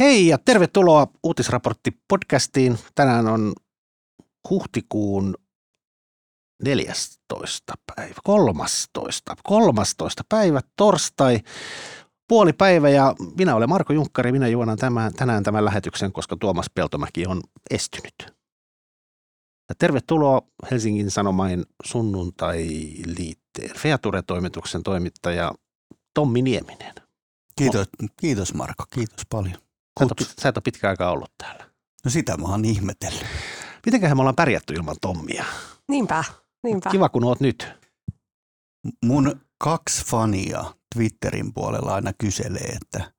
Hei ja tervetuloa Uutisraportti-podcastiin. Tänään on huhtikuun 14. päivä, 13. 13. päivä, torstai, puoli päivä ja minä olen Marko Junkkari, minä juonan tämän, tänään tämän lähetyksen, koska Tuomas Peltomäki on estynyt. Ja tervetuloa Helsingin Sanomain sunnuntai-liitteen Feature-toimituksen toimittaja Tommi Nieminen. Kiitos, kiitos Marko, kiitos paljon. Sä et, ole, sä et ole pitkään aikaa ollut täällä. No sitä mä oon ihmetellyt. Mitenköhän me ollaan pärjätty ilman Tommia? Niinpä, niinpä. Kiva, kun oot nyt. Mun kaksi fania Twitterin puolella aina kyselee, että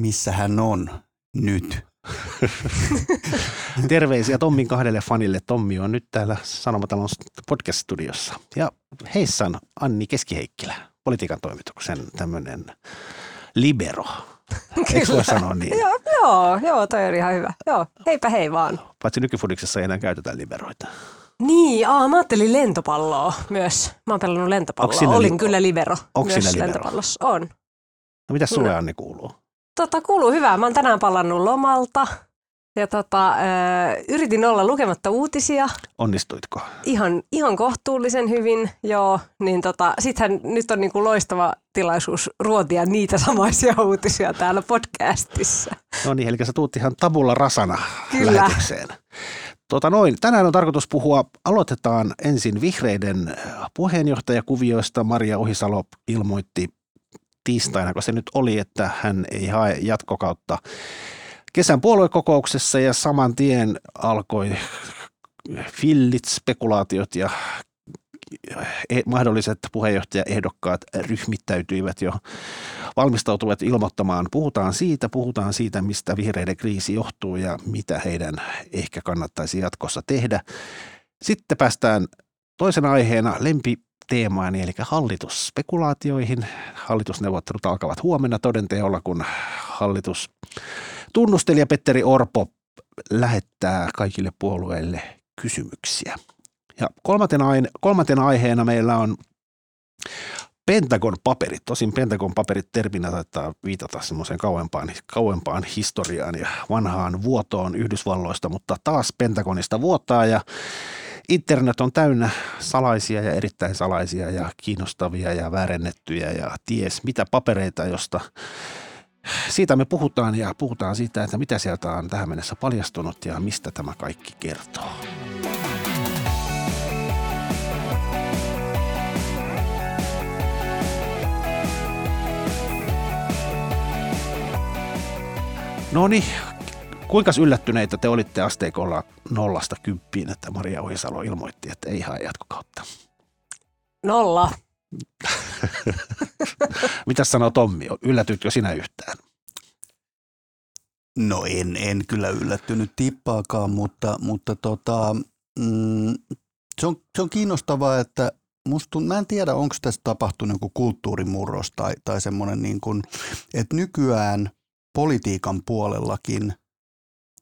missä hän on nyt. Terveisiä Tommin kahdelle fanille. Tommi on nyt täällä Sanomatalon podcast-studiossa. Ja heissä on Anni Keskiheikkilä, politiikan toimituksen tämmöinen libero. Eikö voi sanoa niin? joo, joo, joo, toi on ihan hyvä. Joo, heipä hei vaan. Paitsi nykyfudiksessa ei enää käytetä liberoita. Niin, aa, mä ajattelin lentopalloa myös. Mä oon pelannut lentopalloa. Olin li- kyllä libero Onko myös libero? lentopallossa. On. No mitä sulle Anni kuuluu? Tota, kuuluu hyvää. Mä oon tänään palannut lomalta. Ja tota, yritin olla lukematta uutisia Onnistuitko? ihan, ihan kohtuullisen hyvin, joo. Niin tota, sittenhän nyt on niinku loistava tilaisuus ruotia niitä samaisia uutisia täällä podcastissa. No niin, eli sä tuut ihan tabulla rasana Kyllä. lähetykseen. Tota noin, tänään on tarkoitus puhua, aloitetaan ensin vihreiden puheenjohtajakuvioista. Maria Ohisalo ilmoitti tiistaina, kun se nyt oli, että hän ei hae jatkokautta kesän puoluekokouksessa ja saman tien alkoi fillit, spekulaatiot ja e- mahdolliset puheenjohtajaehdokkaat ryhmittäytyivät jo valmistautuvat ilmoittamaan. Puhutaan siitä, puhutaan siitä, mistä vihreiden kriisi johtuu ja mitä heidän ehkä kannattaisi jatkossa tehdä. Sitten päästään toisena aiheena lempiteemaan, eli hallitusspekulaatioihin. Hallitusneuvottelut alkavat huomenna todenteolla, kun hallitus tunnustelija Petteri Orpo lähettää kaikille puolueille kysymyksiä. Ja kolmantena, aiheena meillä on Pentagon paperit. Tosin Pentagon paperit terminä taitaa viitata semmoiseen kauempaan, kauempaan historiaan ja vanhaan vuotoon Yhdysvalloista, mutta taas Pentagonista vuotaa ja internet on täynnä salaisia ja erittäin salaisia ja kiinnostavia ja väärennettyjä ja ties mitä papereita, josta siitä me puhutaan ja puhutaan siitä, että mitä sieltä on tähän mennessä paljastunut ja mistä tämä kaikki kertoo. No niin, kuinka yllättyneitä te olitte asteikolla nollasta kymppiin, että Maria Ohisalo ilmoitti, että ei hae jatkokautta? Nolla. Mitä sanoo Tommi? Yllätytkö sinä yhtään? No en, en kyllä yllättynyt tippaakaan, mutta, mutta tota, mm, se, on, se on kiinnostavaa, että musta, mä en tiedä, onko tässä tapahtunut joku kulttuurimurros tai, tai semmoinen, niin kuin, että nykyään politiikan puolellakin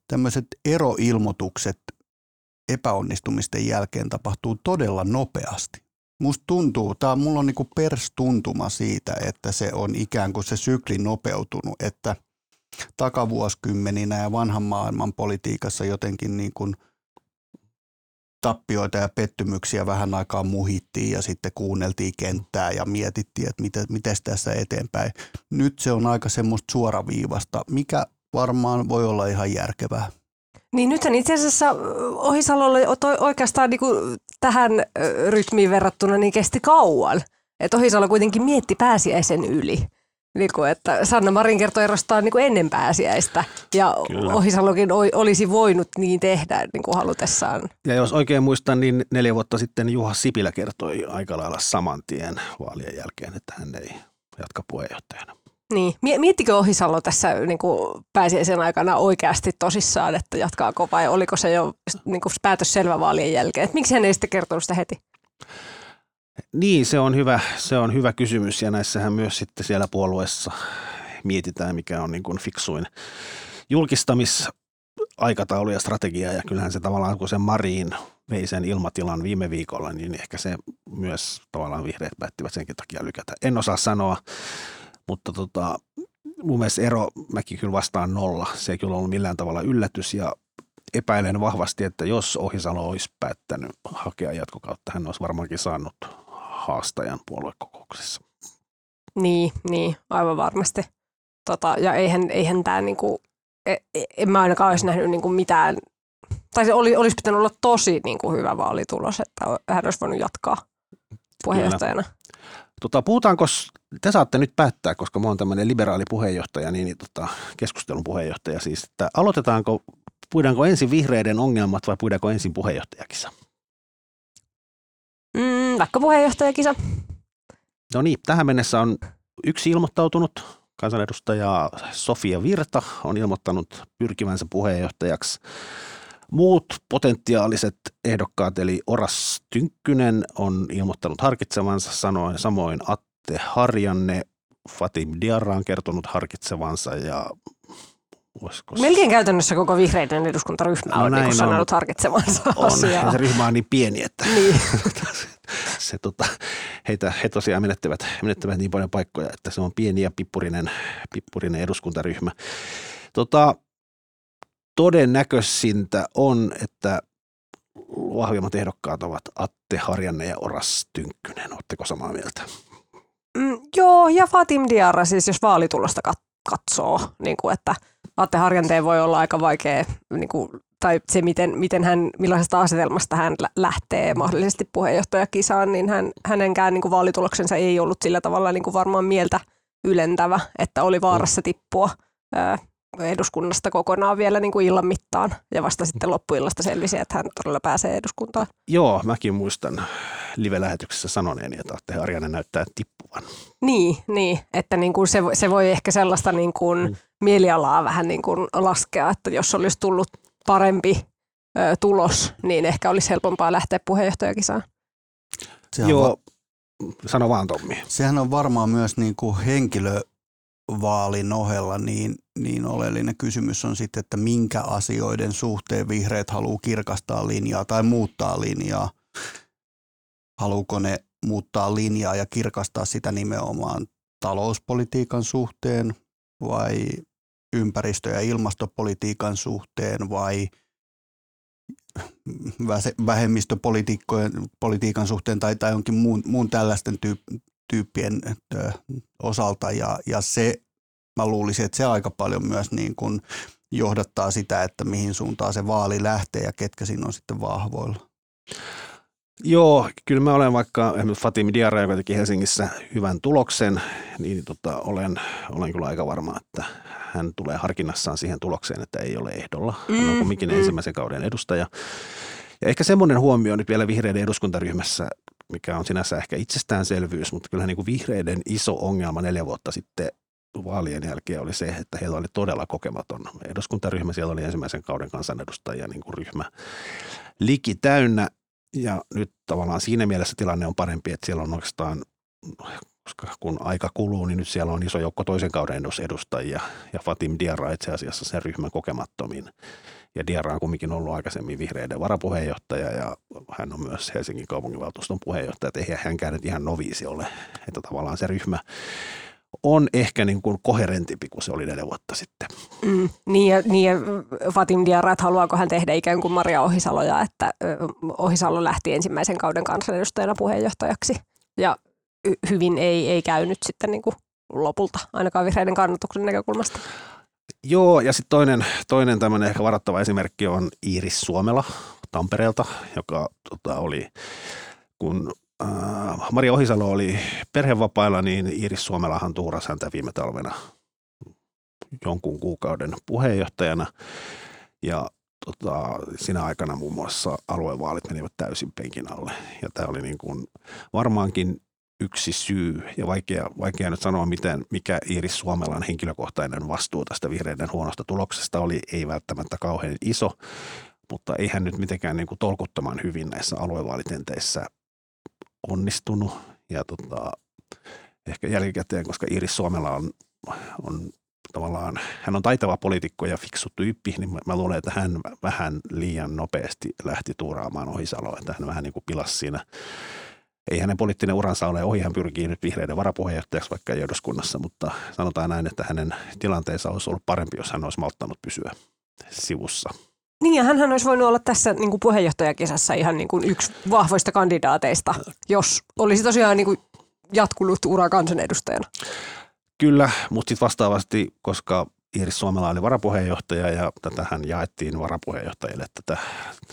tämmöiset eroilmoitukset epäonnistumisten jälkeen tapahtuu todella nopeasti. Musta tuntuu, tää mulla on niinku perstuntuma siitä, että se on ikään kuin se sykli nopeutunut, että takavuosikymmeninä ja vanhan maailman politiikassa jotenkin niin kuin tappioita ja pettymyksiä vähän aikaa muhittiin ja sitten kuunneltiin kenttää ja mietittiin, että miten, miten tässä eteenpäin. Nyt se on aika semmoista suoraviivasta, mikä varmaan voi olla ihan järkevää. Niin nythän itse asiassa Ohisalolle oikeastaan niin kuin tähän rytmiin verrattuna niin kesti kauan. Että Ohisalo kuitenkin mietti pääsiäisen yli. Niin kuin, että Sanna Marin kertoi erostaan niin kuin ennen pääsiäistä ja Kyllä. Ohisalokin olisi voinut niin tehdä niin kuin halutessaan. Ja jos oikein muistan, niin neljä vuotta sitten Juha Sipilä kertoi aika lailla saman tien vaalien jälkeen, että hän ei jatka puheenjohtajana. Niin. Miettikö Ohisalo tässä niin kuin pääsiäisen aikana oikeasti tosissaan, että jatkaako vai oliko se jo niin kuin päätös selvä vaalien jälkeen? Et miksi hän ei sitten kertonut sitä heti? Niin, se on hyvä, se on hyvä kysymys ja näissähän myös sitten siellä puolueessa mietitään, mikä on niin kuin fiksuin julkistamisaikataulu ja strategia ja kyllähän se tavallaan, kun se Marin vei sen ilmatilan viime viikolla, niin ehkä se myös tavallaan vihreät päättivät senkin takia lykätä. En osaa sanoa, mutta tota, mun mielestä ero mäkin kyllä vastaan nolla. Se ei kyllä ollut millään tavalla yllätys ja epäilen vahvasti, että jos Ohisalo olisi päättänyt hakea jatkokautta, hän olisi varmaankin saanut haastajan puoluekokouksessa. Niin, niin, aivan varmasti. Tota, ja eihän, eihän tämä niinku, e, e, en mä ainakaan olisi nähnyt niinku mitään, tai se oli, olisi pitänyt olla tosi niinku hyvä vaalitulos, että hän olisi voinut jatkaa puheenjohtajana. Kyllä. Tota, puhutaanko, te saatte nyt päättää, koska mä oon tämmöinen liberaali puheenjohtaja, niin, niin tota, keskustelun puheenjohtaja siis, että aloitetaanko, puidaanko ensin vihreiden ongelmat vai puidaanko ensin puheenjohtajakisa? Mm, vaikka puheenjohtajakisa. No niin, tähän mennessä on yksi ilmoittautunut, kansanedustaja Sofia Virta on ilmoittanut pyrkivänsä puheenjohtajaksi. Muut potentiaaliset ehdokkaat, eli Oras Tynkkynen on ilmoittanut harkitsevansa, sanoen samoin Atte Harjanne, Fatim Diarra on kertonut harkitsevansa ja Voisiko... Melkein käytännössä koko vihreiden eduskuntaryhmä no on niin sanonut harkitsevansa on. asiaa. Ja se ryhmä on niin pieni, että niin. se, tota, heitä, he tosiaan menettävät, menettävät niin paljon paikkoja, että se on pieni ja pippurinen, pippurinen eduskuntaryhmä. Tota, todennäköisintä on, että vahvimmat ehdokkaat ovat Atte Harjanne ja Oras Tynkkynen. Oletteko samaa mieltä? Mm, joo, ja Fatim Diarra siis, jos vaalitulosta katsoo, niin kuin, että Atte Harjanteen voi olla aika vaikea, niin kuin, tai se, miten, miten hän, millaisesta asetelmasta hän lähtee mahdollisesti puheenjohtajakisaan, niin hän, hänenkään niin kuin vaalituloksensa ei ollut sillä tavalla niin kuin varmaan mieltä ylentävä, että oli vaarassa tippua eduskunnasta kokonaan vielä niin kuin illan mittaan ja vasta sitten loppuillasta selvisi, että hän todella pääsee eduskuntaan. Joo, mäkin muistan live-lähetyksessä sanoneeni, että Atte Harjanne näyttää tippuvan. Niin, niin että niin kuin se, se voi ehkä sellaista niin kuin mm. mielialaa vähän niin kuin laskea, että jos olisi tullut parempi ö, tulos, niin ehkä olisi helpompaa lähteä puheenjohtajakisaan. Sehän Joo, va- sano vaan Tommi. Sehän on varmaan myös niin kuin henkilö vaalin ohella niin, niin oleellinen kysymys on sitten, että minkä asioiden suhteen vihreät haluaa kirkastaa linjaa tai muuttaa linjaa. Haluuko ne muuttaa linjaa ja kirkastaa sitä nimenomaan talouspolitiikan suhteen vai ympäristö- ja ilmastopolitiikan suhteen vai vähemmistöpolitiikan suhteen tai, tai jonkin muun, muun tällaisten tyyp- tyyppien osalta ja, ja se, mä luulisin, että se aika paljon myös niin kuin johdattaa sitä, että mihin suuntaan se vaali lähtee ja ketkä siinä on sitten vahvoilla. Joo, kyllä mä olen vaikka esimerkiksi Fatimi Diarra, joka teki Helsingissä hyvän tuloksen, niin tota, olen, olen kyllä aika varma, että hän tulee harkinnassaan siihen tulokseen, että ei ole ehdolla. Hän on mm, kumminkin mm. ensimmäisen kauden edustaja. Ja ehkä semmoinen huomio nyt vielä vihreiden eduskuntaryhmässä, mikä on sinänsä ehkä itsestäänselvyys, mutta kyllä niin kuin vihreiden iso ongelma neljä vuotta sitten vaalien jälkeen oli se, että heillä oli todella kokematon eduskuntaryhmä. Siellä oli ensimmäisen kauden kansanedustajia niin kuin ryhmä liki täynnä. Ja nyt tavallaan siinä mielessä tilanne on parempi, että siellä on oikeastaan koska kun aika kuluu, niin nyt siellä on iso joukko toisen kauden edustajia. Ja Fatim Diarra itse asiassa sen ryhmän kokemattomin ja Diarra on kumminkin ollut aikaisemmin vihreiden varapuheenjohtaja ja hän on myös Helsingin kaupunginvaltuuston puheenjohtaja, että eihän hänkään nyt ihan noviisi ole. Että tavallaan se ryhmä on ehkä niin kuin koherentimpi kuin se oli neljä vuotta sitten. Mm, niin, ja, niin ja Fatim Diarra, että haluaako hän tehdä ikään kuin Maria Ohisaloja, että Ohisalo lähti ensimmäisen kauden kansanedustajana puheenjohtajaksi ja hyvin ei, ei käynyt sitten niin kuin lopulta, ainakaan vihreiden kannatuksen näkökulmasta. Joo, ja sitten toinen, toinen tämmöinen ehkä varattava esimerkki on Iiris Suomela Tampereelta, joka tota, oli, kun äh, Maria Ohisalo oli perhevapailla, niin Iiris Suomelahan tuurasi häntä viime talvena jonkun kuukauden puheenjohtajana. Ja tota, siinä aikana muun muassa aluevaalit menivät täysin penkin alle. Ja tämä oli niin kuin varmaankin yksi syy, ja vaikea, vaikea nyt sanoa, miten, mikä Iiris Suomelan henkilökohtainen vastuu tästä vihreiden huonosta tuloksesta oli, ei välttämättä kauhean iso, mutta ei hän nyt mitenkään niin kuin tolkuttoman hyvin näissä aluevaalitenteissä onnistunut. Ja tota, ehkä jälkikäteen, koska Iiris Suomela on, on tavallaan, hän on taitava poliitikko ja fiksu tyyppi, niin mä, mä luulen, että hän vähän liian nopeasti lähti tuuraamaan Ohisaloa, että hän vähän niin kuin pilasi siinä ei hänen poliittinen uransa ole ohi, hän pyrkii nyt vihreiden varapuheenjohtajaksi vaikka ei eduskunnassa, mutta sanotaan näin, että hänen tilanteensa olisi ollut parempi, jos hän olisi malttanut pysyä sivussa. Niin, ja hän olisi voinut olla tässä niin kuin puheenjohtajakisassa ihan niin kuin yksi vahvoista kandidaateista, jos olisi tosiaan niin kuin jatkunut ura kansanedustajana. Kyllä, mutta sitten vastaavasti, koska Iiris Suomela oli varapuheenjohtaja ja tätähän jaettiin varapuheenjohtajille, tätä,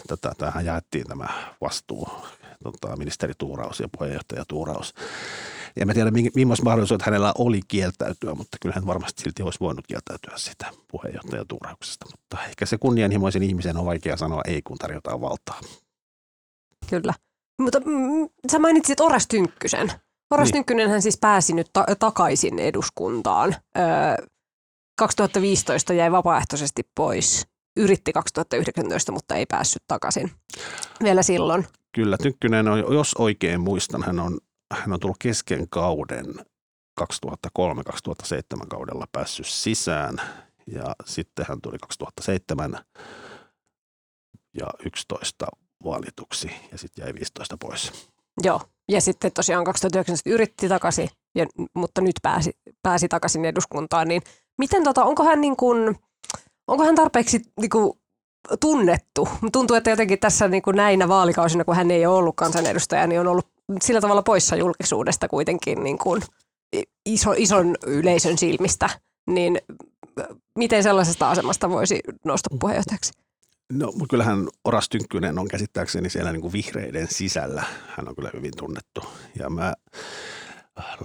tätä, tähän jaettiin tämä vastuu, tota, ministeri Tuuraus ja puheenjohtaja Tuuraus. Ja mä tiedän, millaista mahdollisuudet hänellä oli kieltäytyä, mutta kyllä hän varmasti silti olisi voinut kieltäytyä sitä puheenjohtaja Tuurauksesta. Mutta ehkä se kunnianhimoisen ihmisen on vaikea sanoa ei, kun tarjotaan valtaa. Kyllä. Mutta mm, sä mainitsit Oras Tynkkysen. Oras niin. Tynkkynen hän siis pääsi nyt ta- takaisin eduskuntaan. Öö, 2015 jäi vapaaehtoisesti pois. Yritti 2019, mutta ei päässyt takaisin vielä silloin. Kyllä, Tynkkynen on, jos oikein muistan, hän on, hän on tullut kesken kauden 2003-2007 kaudella päässyt sisään. Ja sitten hän tuli 2007 ja 11 valituksi ja sitten jäi 15 pois. Joo, ja sitten tosiaan 2019 yritti takaisin, ja, mutta nyt pääsi, pääsi takaisin eduskuntaan, niin miten tota, onko hän niin kuin, onko hän tarpeeksi niin kuin, tunnettu? Tuntuu, että jotenkin tässä niin kuin näinä vaalikausina, kun hän ei ole ollut kansanedustaja, niin on ollut sillä tavalla poissa julkisuudesta kuitenkin niin kuin iso, ison yleisön silmistä. Niin miten sellaisesta asemasta voisi nousta puheenjohtajaksi? No, mutta kyllähän Oras Tynkkynen on käsittääkseni siellä niin kuin vihreiden sisällä. Hän on kyllä hyvin tunnettu. Ja mä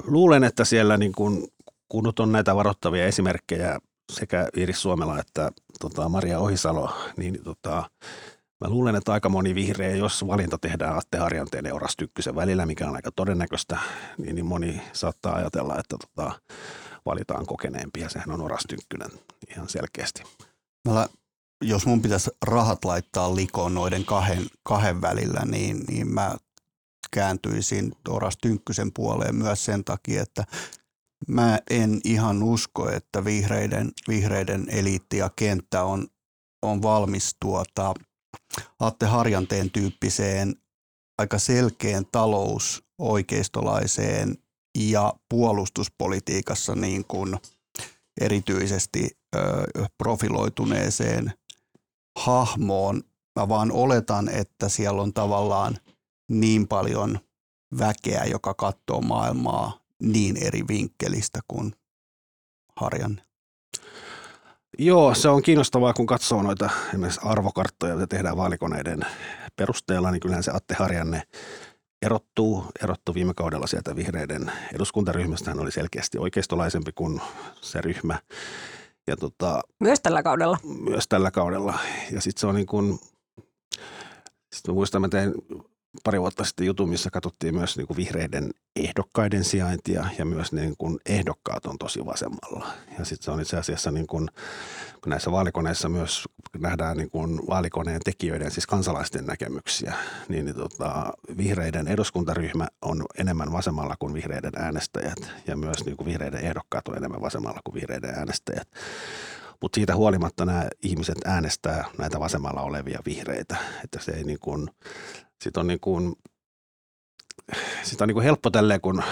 luulen, että siellä niin kuin, kun nyt on näitä varoittavia esimerkkejä sekä Iiris Suomela että tota, Maria Ohisalo, niin tota, mä luulen, että aika moni vihreä, jos valinta tehdään Atte Harjanteen ja Oras Tynkkysen välillä, mikä on aika todennäköistä, niin, niin moni saattaa ajatella, että tota, valitaan kokeneempi ja sehän on Oras Tynkkynen ihan selkeästi. Mä jos mun pitäisi rahat laittaa likoon noiden kahden, kahden välillä, niin, niin mä kääntyisin Oras Tynkkysen puoleen myös sen takia, että mä en ihan usko, että vihreiden, vihreiden eliitti ja kenttä on, on valmis tuota Atte Harjanteen tyyppiseen aika selkeän talous oikeistolaiseen ja puolustuspolitiikassa niin kuin erityisesti ö, profiloituneeseen hahmoon. Mä vaan oletan, että siellä on tavallaan niin paljon väkeä, joka katsoo maailmaa niin eri vinkkelistä kuin Harjanne. Joo, se on kiinnostavaa, kun katsoo noita esimerkiksi arvokarttoja, joita tehdään vaalikoneiden perusteella, niin kyllähän se Atte Harjanne erottuu, erottuu viime kaudella sieltä vihreiden eduskuntaryhmästä. Hän oli selkeästi oikeistolaisempi kuin se ryhmä. Ja tota, myös tällä kaudella. Myös tällä kaudella. Ja sitten se on niin kuin, sitten muistan, mä tein pari vuotta sitten jutun, missä katsottiin myös niin kuin vihreiden ehdokkaiden sijaintia ja myös niin kuin ehdokkaat on tosi vasemmalla. Ja sitten se on itse asiassa niin kuin, kun näissä vaalikoneissa myös nähdään niin kuin vaalikoneen tekijöiden, siis kansalaisten näkemyksiä, niin, niin tota, vihreiden eduskuntaryhmä on enemmän vasemmalla kuin vihreiden äänestäjät ja myös niin kuin vihreiden ehdokkaat on enemmän vasemmalla kuin vihreiden äänestäjät. Mutta siitä huolimatta nämä ihmiset äänestää näitä vasemmalla olevia vihreitä, että se ei niin kuin, sit on niin kuin, sit on niin kuin helppo tälleen, kun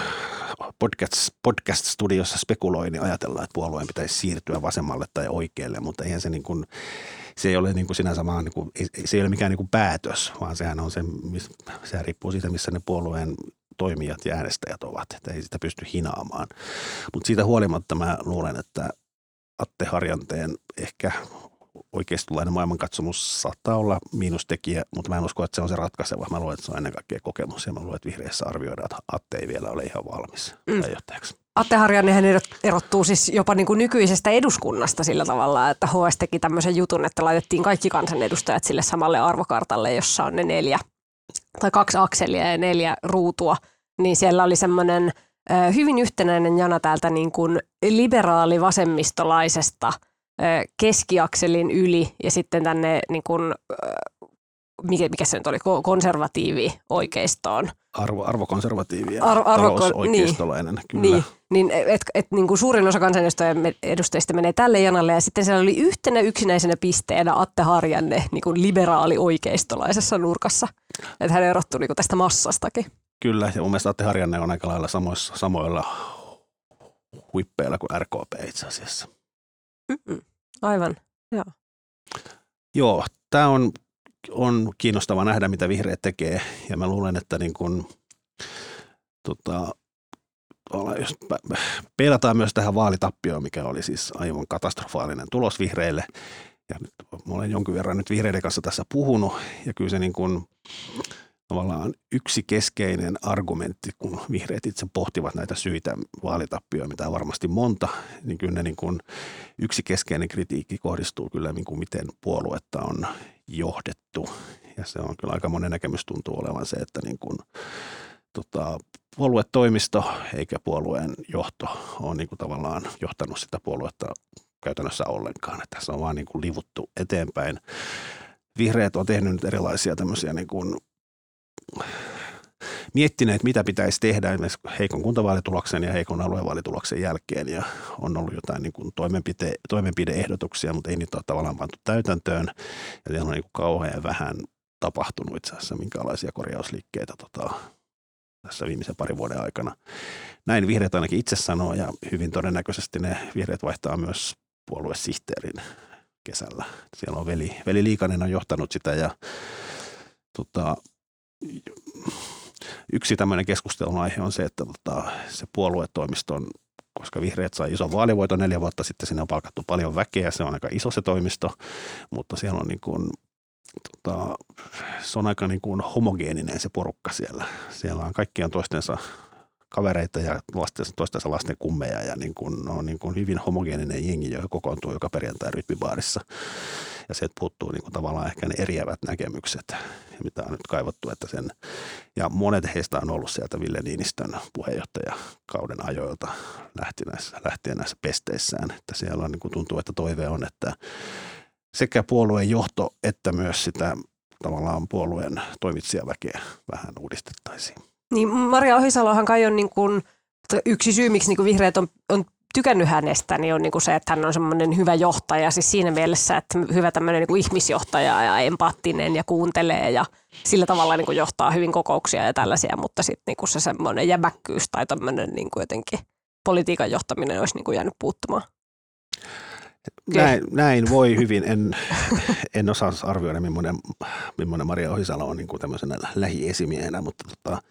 podcast, podcast-studiossa spekuloi, niin ajatellaan, että puolueen pitäisi siirtyä vasemmalle tai oikealle, mutta eihän se niin kuin, se ei ole niin kuin sinänsä vaan, niin kuin, se ei ole mikään niin kuin päätös, vaan sehän on se, sehän riippuu siitä, missä ne puolueen toimijat ja äänestäjät ovat, että ei sitä pysty hinaamaan. Mutta siitä huolimatta mä luulen, että Atte Harjanteen ehkä oikeistolainen maailmankatsomus saattaa olla miinustekijä, mutta mä en usko, että se on se ratkaiseva. Mä luulen, että se on ennen kaikkea kokemus ja mä luulen, että vihreissä arvioidaan, että Atte ei vielä ole ihan valmis mm. Atte Harjannehan erottuu siis jopa niin kuin nykyisestä eduskunnasta sillä tavalla, että HS teki tämmöisen jutun, että laitettiin kaikki kansanedustajat sille samalle arvokartalle, jossa on ne neljä tai kaksi akselia ja neljä ruutua, niin siellä oli semmoinen hyvin yhtenäinen jana täältä niin kuin liberaali-vasemmistolaisesta – keskiakselin yli ja sitten tänne niin kuin, mikä, mikä se nyt oli, konservatiivi oikeistoon. Arvo, arvokonservatiivi ja Ar, arvo, talousoikeistolainen, niin, kyllä. Niin, niin et, et, niin kuin suurin osa kansanedustajista menee tälle janalle ja sitten siellä oli yhtenä yksinäisenä pisteenä Atte Harjanne niin kuin liberaali oikeistolaisessa nurkassa. Että hän erottui niin kuin tästä massastakin. Kyllä, ja mun mielestä Atte Harjanne on aika lailla samoissa, samoilla huippeilla kuin RKP itse asiassa. Mm-mm. Aivan, joo. Joo, tämä on, on kiinnostava nähdä, mitä vihreät tekee, ja mä luulen, että niin kun, tota, jos peilataan myös tähän vaalitappioon, mikä oli siis aivan katastrofaalinen tulos vihreille, ja nyt mä olen jonkin verran nyt vihreiden kanssa tässä puhunut, ja kyllä se niin kuin, tavallaan yksi keskeinen argumentti, kun vihreät itse pohtivat näitä syitä vaalitappioon, mitä on varmasti monta, niin kyllä ne niin kuin yksi keskeinen kritiikki kohdistuu kyllä niin kuin miten puoluetta on johdettu. Ja se on kyllä aika monen näkemys tuntuu olevan se, että niin kuin, tota, puoluetoimisto eikä puolueen johto on niin kuin tavallaan johtanut sitä puoluetta käytännössä ollenkaan. Että se on vaan niin kuin livuttu eteenpäin. Vihreät on tehnyt erilaisia tämmöisiä niin kuin miettineet, mitä pitäisi tehdä esimerkiksi heikon kuntavaalituloksen ja heikon aluevaalituloksen jälkeen ja on ollut jotain niin kuin toimenpide, toimenpideehdotuksia, mutta ei niitä ole tavallaan pantu täytäntöön ja siellä on niin kuin kauhean vähän tapahtunut itse asiassa minkälaisia korjausliikkeitä tota, tässä viimeisen parin vuoden aikana. Näin vihreät ainakin itse sanoo ja hyvin todennäköisesti ne vihreät vaihtaa myös puoluesihteerin kesällä. Siellä on veli, veli Liikanen on johtanut sitä ja tota, yksi tämmöinen keskustelun aihe on se, että tota, se puoluetoimiston, koska vihreät sai ison vaalivoiton neljä vuotta sitten, sinne on palkattu paljon väkeä, se on aika iso se toimisto, mutta siellä on niin kuin, tota, se on aika niin kuin homogeeninen se porukka siellä. Siellä on kaikki on toistensa kavereita ja lastensa, toistensa lasten kummeja ja niin kuin, on niin kuin hyvin homogeeninen jengi, joka kokoontuu joka perjantai rytmibaarissa. Ja se puuttuu niin kuin tavallaan ehkä ne eriävät näkemykset, mitä on nyt kaivattu, että sen, ja monet heistä on ollut sieltä Ville Niinistön puheenjohtajakauden ajoilta lähtien näissä, lähtien näissä pesteissään, että siellä on niin kuin tuntuu, että toive on, että sekä puolueen johto että myös sitä tavallaan puolueen toimitsijaväkeä vähän uudistettaisiin. Niin Maria Ohisalohan kai on niin kuin, yksi syy, miksi niin kuin vihreät on, on tykännyt hänestä, niin on niin kuin se, että hän on semmoinen hyvä johtaja. Siis siinä mielessä, että hyvä tämmöinen niin ihmisjohtaja ja empaattinen ja kuuntelee ja sillä tavalla niin kuin johtaa hyvin kokouksia ja tällaisia, mutta sitten niin kuin se semmoinen jämäkkyys tai tämmöinen niin kuin jotenkin politiikan johtaminen olisi niin kuin jäänyt puuttumaan. Näin, näin voi hyvin. En, en osaa arvioida, millainen, millainen Maria Ohisalo on niin kuin tämmöisenä lähiesimiehenä, mutta tota,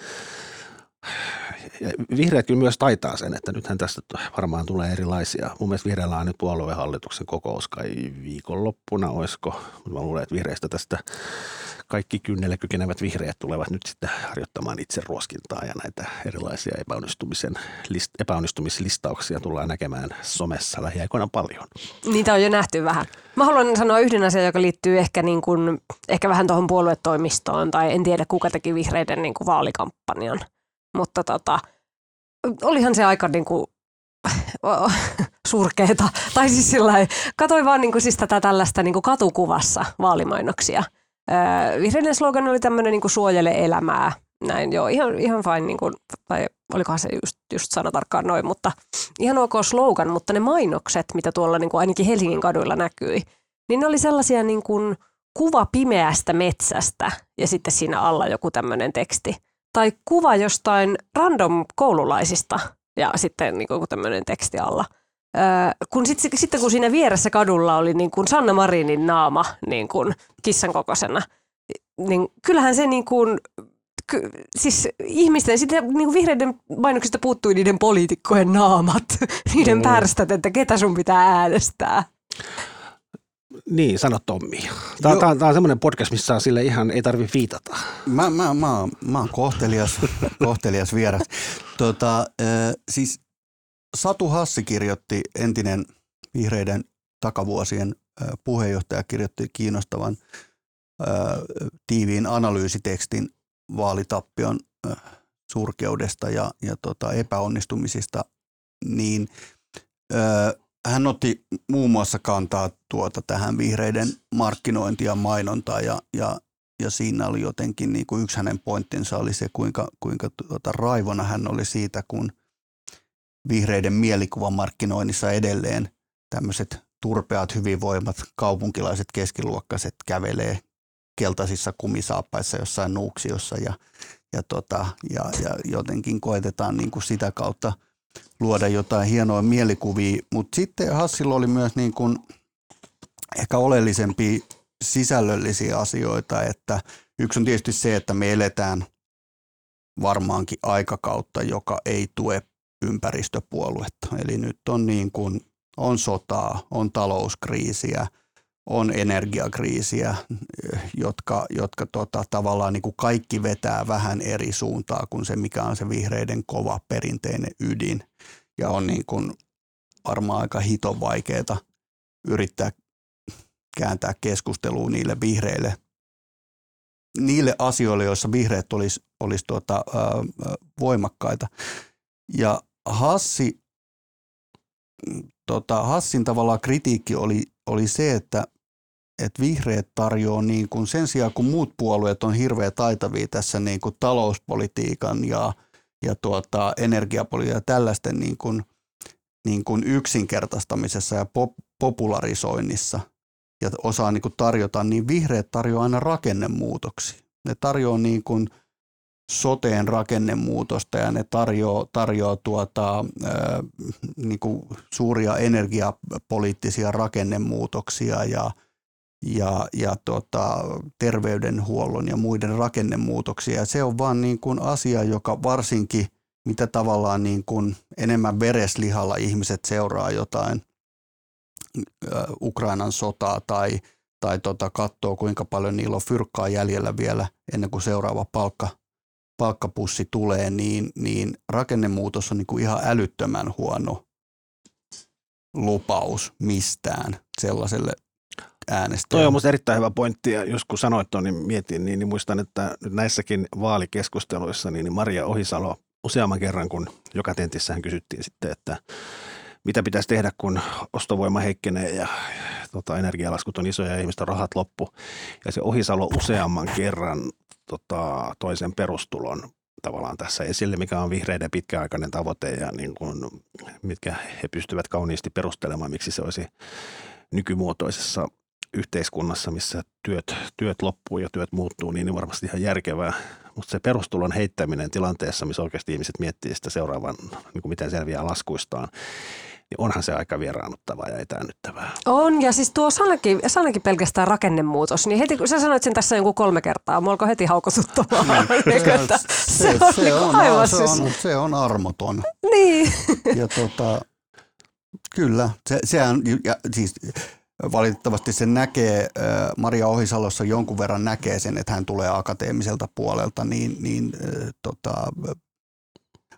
vihreät kyllä myös taitaa sen, että nythän tästä varmaan tulee erilaisia. Mun mielestä vihreällä on nyt puoluehallituksen kokous kai viikonloppuna, olisiko? Mä luulen, että vihreistä tästä kaikki kynnelle kykenevät vihreät tulevat nyt sitten harjoittamaan itse ruoskintaa ja näitä erilaisia epäonnistumisen, list, epäonnistumislistauksia tullaan näkemään somessa lähiaikoina paljon. Niitä on jo nähty vähän. Mä haluan sanoa yhden asian, joka liittyy ehkä, niin kuin, ehkä vähän tuohon puoluetoimistoon tai en tiedä kuka teki vihreiden niin kuin vaalikampanjan. Mutta tota, olihan se aika niin kuin, surkeeta. Tai siis sillä katsoin vaan niin kuin, siis tätä tällaista niin kuin katukuvassa vaalimainoksia – vihreiden slogan oli tämmöinen niin suojele elämää. Näin, joo, ihan, ihan fine, niin kuin, tai olikohan se just, just sana tarkkaan noin, mutta ihan ok slogan, mutta ne mainokset, mitä tuolla niin kuin ainakin Helsingin kaduilla näkyi, niin ne oli sellaisia niin kuin kuva pimeästä metsästä ja sitten siinä alla joku tämmöinen teksti. Tai kuva jostain random koululaisista ja sitten niin kuin tämmöinen teksti alla – kun sit, sitten kun siinä vieressä kadulla oli niin kuin Sanna Marinin naama niin kuin kissan kokoisena, niin kyllähän se niin kuin, ky, siis ihmisten, sitten niin kuin vihreiden mainoksista puuttui niiden poliitikkojen naamat, niiden mm. pärstät, että ketä sun pitää äänestää. Niin, sano Tommi. Tämä, tämä, tämä on semmoinen podcast, missä sille ihan ei tarvi viitata. Mä, mä, mä, mä oon kohtelias, kohtelias vieras. Tota, äh, siis Satu Hassi kirjoitti, entinen vihreiden takavuosien puheenjohtaja kirjoitti kiinnostavan tiiviin analyysitekstin vaalitappion surkeudesta ja, ja tota epäonnistumisista, niin hän otti muun muassa kantaa tuota tähän vihreiden markkinointia ja mainontaa ja, ja, ja siinä oli jotenkin niin kuin yksi hänen pointtinsa oli se, kuinka, kuinka tuota raivona hän oli siitä, kun – vihreiden mielikuvan markkinoinnissa edelleen tämmöiset turpeat, hyvinvoimat, kaupunkilaiset, keskiluokkaiset kävelee keltaisissa kumisaappaissa jossain nuuksiossa ja, ja, tota, ja, ja jotenkin koetetaan niin kuin sitä kautta luoda jotain hienoa mielikuvia. Mutta sitten Hassilla oli myös niin kuin ehkä oleellisempia sisällöllisiä asioita, että yksi on tietysti se, että me eletään varmaankin aikakautta, joka ei tue ympäristöpuoluetta. Eli nyt on niin kuin, on sotaa, on talouskriisiä, on energiakriisiä, jotka, jotka tota, tavallaan niin kuin kaikki vetää vähän eri suuntaa kuin se, mikä on se vihreiden kova perinteinen ydin. Ja on niin kuin varmaan aika hiton vaikeaa yrittää kääntää keskustelua niille vihreille, niille asioille, joissa vihreät olisi olis tuota, äh, voimakkaita. Ja Hassi, tota, Hassin tavallaan kritiikki oli, oli se, että että vihreät tarjoaa niin kuin sen sijaan, kun muut puolueet on hirveän taitavia tässä niin kuin talouspolitiikan ja, ja tuota, energiapolitiikan ja tällaisten niin kuin, niin kuin yksinkertaistamisessa ja pop, popularisoinnissa ja osaa niin kuin tarjota, niin vihreät tarjoaa aina rakennemuutoksia. Ne tarjoaa niin kuin – soteen rakennemuutosta ja ne tarjoaa, tarjoaa tuota, ää, niin kuin suuria energiapoliittisia rakennemuutoksia ja, ja, ja tuota, terveydenhuollon ja muiden rakennemuutoksia. Ja se on vaan niin kuin asia, joka varsinkin, mitä tavallaan niin kuin enemmän vereslihalla ihmiset seuraa jotain ää, Ukrainan sotaa tai, tai tota, katsoo, kuinka paljon niillä on fyrkkaa jäljellä vielä ennen kuin seuraava palkka – palkkapussi tulee, niin, niin rakennemuutos on niin kuin ihan älyttömän huono lupaus mistään sellaiselle äänestäjälle. Toi on minusta erittäin hyvä pointti ja jos kun sanoit tuon, niin mietin, niin, niin muistan, että nyt näissäkin vaalikeskusteluissa niin, niin Maria Ohisalo useamman kerran, kun joka tentissähän kysyttiin sitten, että mitä pitäisi tehdä, kun ostovoima heikkenee ja tota, energialaskut on isoja ja ihmisten rahat loppu. Ja se Ohisalo useamman kerran tota, toisen perustulon tavallaan tässä esille, mikä on vihreiden pitkäaikainen tavoite ja niin kuin, mitkä he pystyvät kauniisti perustelemaan, miksi se olisi nykymuotoisessa yhteiskunnassa, missä työt, työt loppuu ja työt muuttuu, niin varmasti ihan järkevää. Mutta se perustulon heittäminen tilanteessa, missä oikeasti ihmiset miettii sitä seuraavan, niin kuin miten selviää laskuistaan, niin onhan se aika vieraannuttavaa ja etäännyttävää. On, ja siis tuo sanakin, sanakin pelkästään rakennemuutos, niin heti kun sä sanoit sen tässä joku kolme kertaa, mua alkoi heti haukosuttamaan. niin, se, se, on, se, niin on, aivan se, on, se on armoton. Niin. Ja tota, kyllä, se, sehän, ja, siis valitettavasti se näkee, Maria Ohisalossa jonkun verran näkee sen, että hän tulee akateemiselta puolelta, niin, niin tota,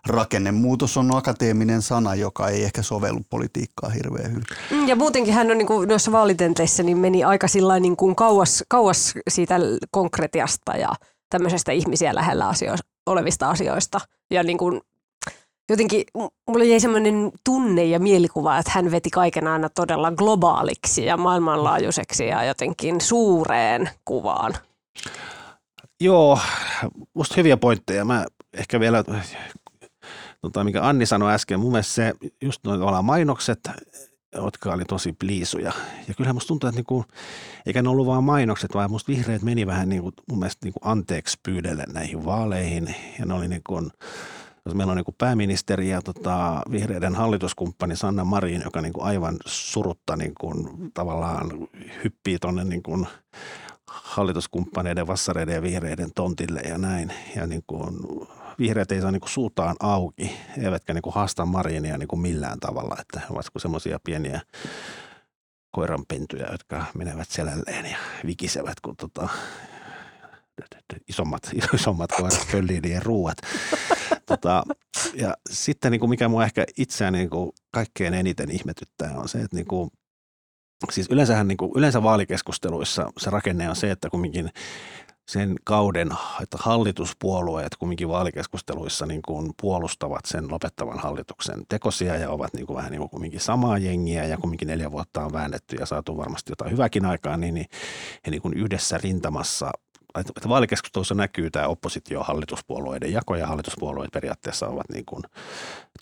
rakennemuutos on akateeminen sana, joka ei ehkä sovellu politiikkaa hirveän hyvin. Mm, ja muutenkin hän on niin kuin noissa vaalitenteissa niin meni aika niin kuin kauas, kauas siitä konkretiasta ja tämmöisestä ihmisiä lähellä asio- olevista asioista. Ja niin kuin jotenkin mulle jäi semmoinen tunne ja mielikuva, että hän veti kaiken aina todella globaaliksi ja maailmanlaajuiseksi ja jotenkin suureen kuvaan. Joo, musta hyviä pointteja. Mä ehkä vielä tota, mikä Anni sanoi äsken, mun mielestä se just noin mainokset, jotka oli tosi pliisuja. Ja kyllähän musta tuntuu, että niinku, eikä ne ollut vaan mainokset, vaan musta vihreät meni vähän niinku, mun mielestä niinku anteeksi pyydelle näihin vaaleihin. Ja ne oli niinku, meillä on niinku pääministeri ja tota, vihreiden hallituskumppani Sanna Marin, joka niinku aivan surutta niinku, tavallaan hyppii tuonne niinku, hallituskumppaneiden, vassareiden ja vihreiden tontille ja näin. Ja niin kuin, vihreät ei saa niin kuin suutaan auki, eivätkä niin kuin haasta Marinia niin kuin millään tavalla, että he ovat semmoisia pieniä koiranpentuja, jotka menevät selälleen ja vikisevät, kun tota, isommat, isommat koirat pöllii niiden ruuat. Tota, ja sitten niin kuin mikä mua ehkä itseään niin kuin kaikkein eniten ihmetyttää on se, että niin kuin, siis yleensähän niin kuin, yleensä vaalikeskusteluissa se rakenne on se, että kumminkin sen kauden, että hallituspuolueet kumminkin vaalikeskusteluissa niin kuin puolustavat sen lopettavan hallituksen tekosia ja ovat niin kuin vähän niin kuin kumminkin samaa jengiä ja kumminkin neljä vuotta on väännetty ja saatu varmasti jotain hyväkin aikaa, niin, niin he niin kuin yhdessä rintamassa että vaalikeskustelussa näkyy tämä oppositio-hallituspuolueiden jako ja hallituspuolueet periaatteessa ovat niin kuin